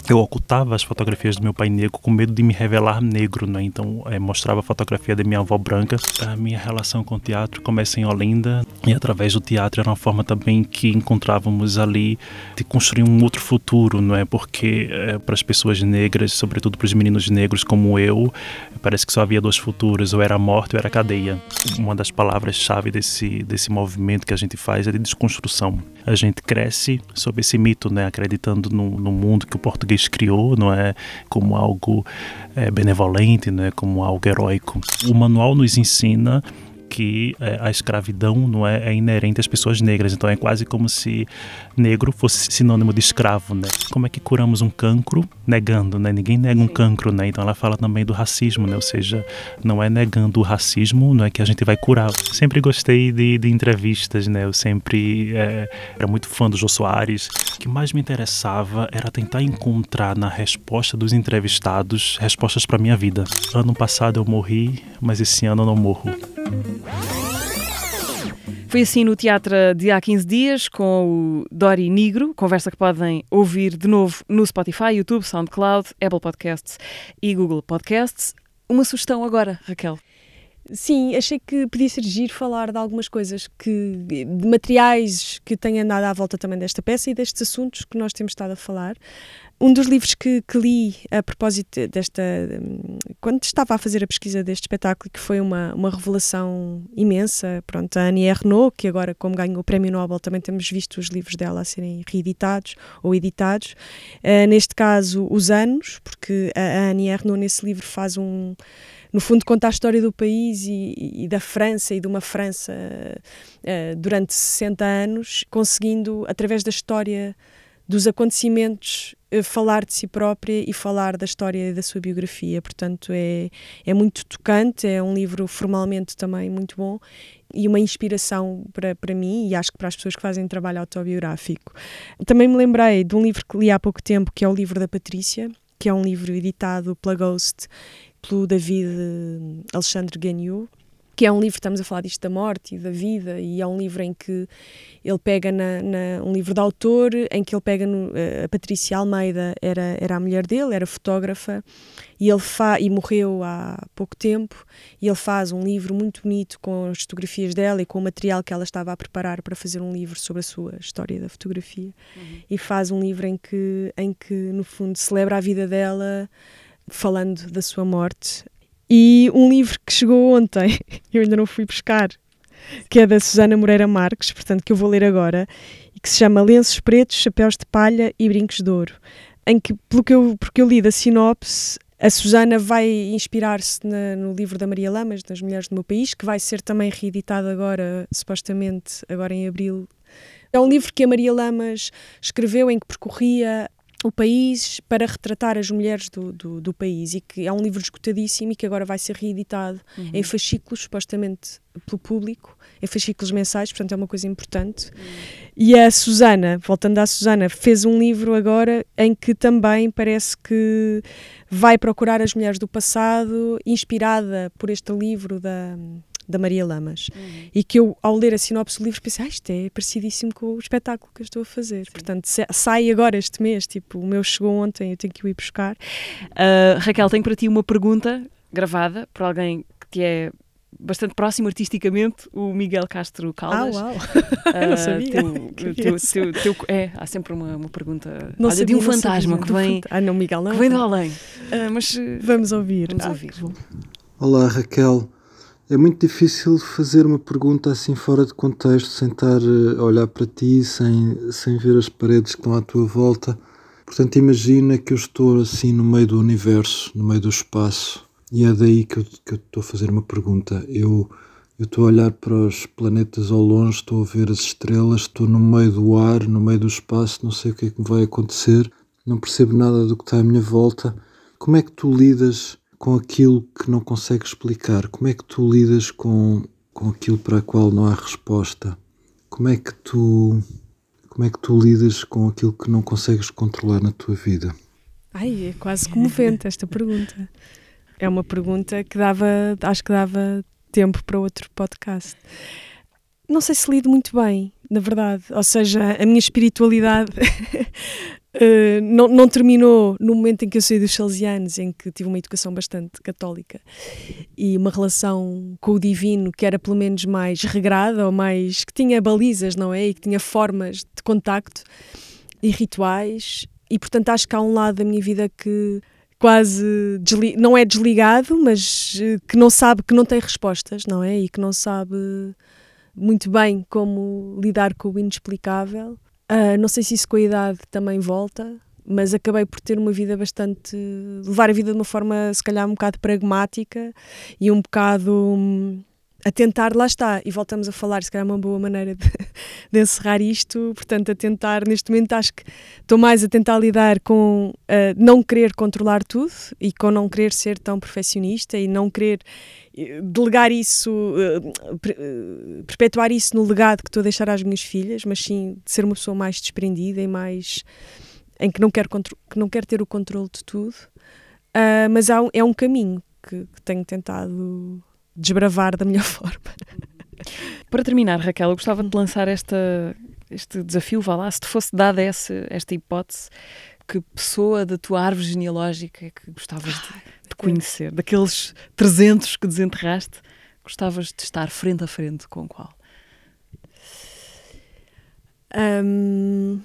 eu ocultava as fotografias do meu pai negro com medo de me revelar negro, né? Então eh, mostrava a fotografia da minha avó branca. A minha relação com o teatro começa em Olinda e através do teatro era uma forma também que encontrávamos ali de construir um outro futuro, não é? Porque eh, para as pessoas negras, sobretudo para os meninos negros como eu, parece que só havia dois futuros, ou era morte ou era cadeia. Uma das palavras-chave desse desse movimento que a gente faz é de desconstrução. A gente cresce sob esse mito, né? Acreditando no, no mundo que o português criou, não é? Como algo é, benevolente, né? Como algo heróico. O manual nos ensina que é, a escravidão não é, é, inerente às pessoas negras, então é quase como se negro fosse sinônimo de escravo, né? Como é que curamos um cancro negando, né? Ninguém nega um cancro, né? Então ela fala também do racismo, né? Ou seja, não é negando o racismo, não é que a gente vai curar. Sempre gostei de, de entrevistas, né? Eu sempre é, era muito fã do Jô Soares. O que mais me interessava era tentar encontrar na resposta dos entrevistados respostas para minha vida. Ano passado eu morri, mas esse ano eu não morro. Foi assim no teatro de há 15 dias com o Dori Negro, conversa que podem ouvir de novo no Spotify, YouTube, SoundCloud, Apple Podcasts e Google Podcasts. Uma sugestão agora, Raquel. Sim, achei que podia ser giro falar de algumas coisas que de materiais que têm andado à volta também desta peça e destes assuntos que nós temos estado a falar. Um dos livros que, que li a propósito desta. quando estava a fazer a pesquisa deste espetáculo, que foi uma, uma revelação imensa, pronto, a Annie Ernaux, que agora, como ganhou o Prémio Nobel, também temos visto os livros dela a serem reeditados ou editados. Uh, neste caso, Os Anos, porque a, Annie Ernaux, nesse livro, faz um no fundo conta a história do país e, e da França e de uma França uh, durante 60 anos, conseguindo, através da história dos acontecimentos, uh, falar de si própria e falar da história e da sua biografia. Portanto, é, é muito tocante, é um livro formalmente também muito bom e uma inspiração para, para mim e acho que para as pessoas que fazem trabalho autobiográfico. Também me lembrei de um livro que li há pouco tempo, que é o livro da Patrícia, que é um livro editado pela Ghost pelo David Alexandre Gagnon, que é um livro, estamos a falar disto da morte e da vida, e é um livro em que ele pega na, na um livro de autor, em que ele pega no, a Patrícia Almeida era, era a mulher dele, era fotógrafa, e ele fa, e morreu há pouco tempo, e ele faz um livro muito bonito com as fotografias dela e com o material que ela estava a preparar para fazer um livro sobre a sua história da fotografia, uhum. e faz um livro em que, em que, no fundo, celebra a vida dela, falando da sua morte. E um livro que chegou ontem, eu ainda não fui buscar, que é da Susana Moreira Marques, portanto, que eu vou ler agora, e que se chama Lenços Pretos, Chapéus de Palha e Brincos de Ouro. Em que, pelo que eu, porque eu li da sinopse, a Susana vai inspirar-se no livro da Maria Lamas, das Mulheres do Meu País, que vai ser também reeditado agora, supostamente, agora em abril. É um livro que a Maria Lamas escreveu em que percorria o país para retratar as mulheres do, do, do, país e que é um livro esgotadíssimo e que agora vai ser reeditado uhum. em fascículos, supostamente pelo público, em fascículos mensais, portanto é uma coisa importante. Uhum. E a Susana, voltando à Susana, fez um livro agora em que também parece que vai procurar as mulheres do passado, inspirada por este livro da da Maria Lamas. Uhum. E que eu, ao ler a sinopse do livro, pensei, ah, isto é parecidíssimo com o espetáculo que eu estou a fazer. Sim. Portanto, sai agora este mês, tipo, o meu chegou ontem, eu tenho que o ir buscar. Uh, Raquel, tenho para ti uma pergunta gravada por alguém que te é bastante próximo artisticamente, o Miguel Castro Caldas. Ah, uau! Uh, não sabia. Teu, teu, teu, teu, é, há sempre uma, uma pergunta não olha, sabia, de um fantasma que vem, ah, não, Miguel, não, que vem do além. Uh, mas vamos ouvir. Vamos ah, ouvir. Olá, Raquel. É muito difícil fazer uma pergunta assim fora de contexto, sem estar a olhar para ti, sem, sem ver as paredes que estão à tua volta. Portanto, imagina que eu estou assim no meio do universo, no meio do espaço, e é daí que eu, que eu estou a fazer uma pergunta. Eu, Eu estou a olhar para os planetas ao longe, estou a ver as estrelas, estou no meio do ar, no meio do espaço, não sei o que é que vai acontecer, não percebo nada do que está à minha volta. Como é que tu lidas com aquilo que não consegues explicar? Como é que tu lidas com, com aquilo para o qual não há resposta? Como é que tu como é que tu lidas com aquilo que não consegues controlar na tua vida? Ai, é quase comovente esta pergunta. É uma pergunta que dava, acho que dava tempo para outro podcast. Não sei se lido muito bem, na verdade. Ou seja, a minha espiritualidade Uh, não, não, terminou no momento em que eu saí dos salesianos, em que tive uma educação bastante católica e uma relação com o divino que era pelo menos mais regrada ou mais que tinha balizas, não é? E que tinha formas de contacto e rituais. E portanto acho que há um lado da minha vida que quase não é desligado, mas eh, que não sabe, que não tem respostas, não é? E que não sabe muito bem como lidar com o inexplicável Uh, não sei se isso com a idade também volta, mas acabei por ter uma vida bastante. levar a vida de uma forma, se calhar, um bocado pragmática e um bocado. Hum, a tentar, lá está, e voltamos a falar, se calhar é uma boa maneira de, de, encerrar isto, portanto, a tentar, neste momento acho que estou mais a tentar lidar com uh, não querer controlar tudo e com não querer ser tão perfeccionista e não querer delegar isso, uh, perpetuar isso no legado que estou a deixar às minhas filhas, mas sim de ser uma pessoa mais desprendida e mais em que não quero, que não quero ter o controle de tudo. Uh, mas é um caminho que, que tenho tentado desbravar da melhor forma. Para terminar, Raquel, eu gostava de lançar esta, este desafio, vá lá, se te fosse dada essa, esta hipótese, que pessoa da tua árvore genealógica é que gostavas de, de conhecer? Daqueles 300 que desenterraste, gostavas de estar frente a frente com qual? Um,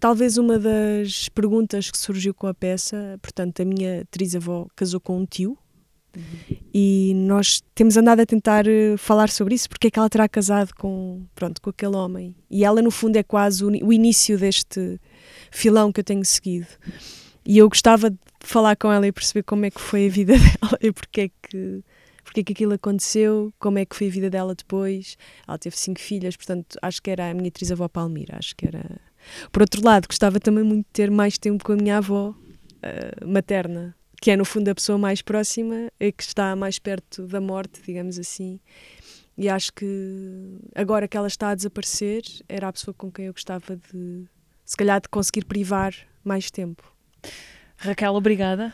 talvez uma das perguntas que surgiu com a peça, portanto, a minha trisavó casou com um tio, e nós temos andado a tentar eh, falar sobre isso, porque é que ela terá casado com, pronto, com aquele homem. E ela, no fundo, é quase o, o início deste filão que eu tenho seguido. E eu gostava de falar com ela e perceber como é que foi a vida dela e porque é que, porque é que aquilo aconteceu, como é que foi a vida dela depois. Ela teve cinco filhas, portanto, acho que era a minha atriz-avó Palmira. Acho que era. Por outro lado, gostava também muito de ter mais tempo com a minha avó uh, materna, que é no fundo a pessoa mais próxima e que está mais perto da morte, digamos assim. E acho que agora que ela está a desaparecer, era a pessoa com quem eu gostava de, se calhar, de conseguir privar mais tempo. Raquel, obrigada.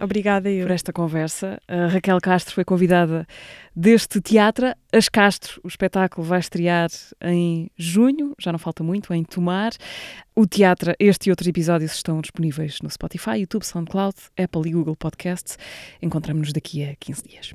Obrigada eu. Por esta conversa. A Raquel Castro foi convidada deste teatro. As Castro, o espetáculo vai estrear em junho, já não falta muito, em Tomar. O teatro, este e outros episódios estão disponíveis no Spotify, YouTube, SoundCloud, Apple e Google Podcasts. Encontramos-nos daqui a 15 dias.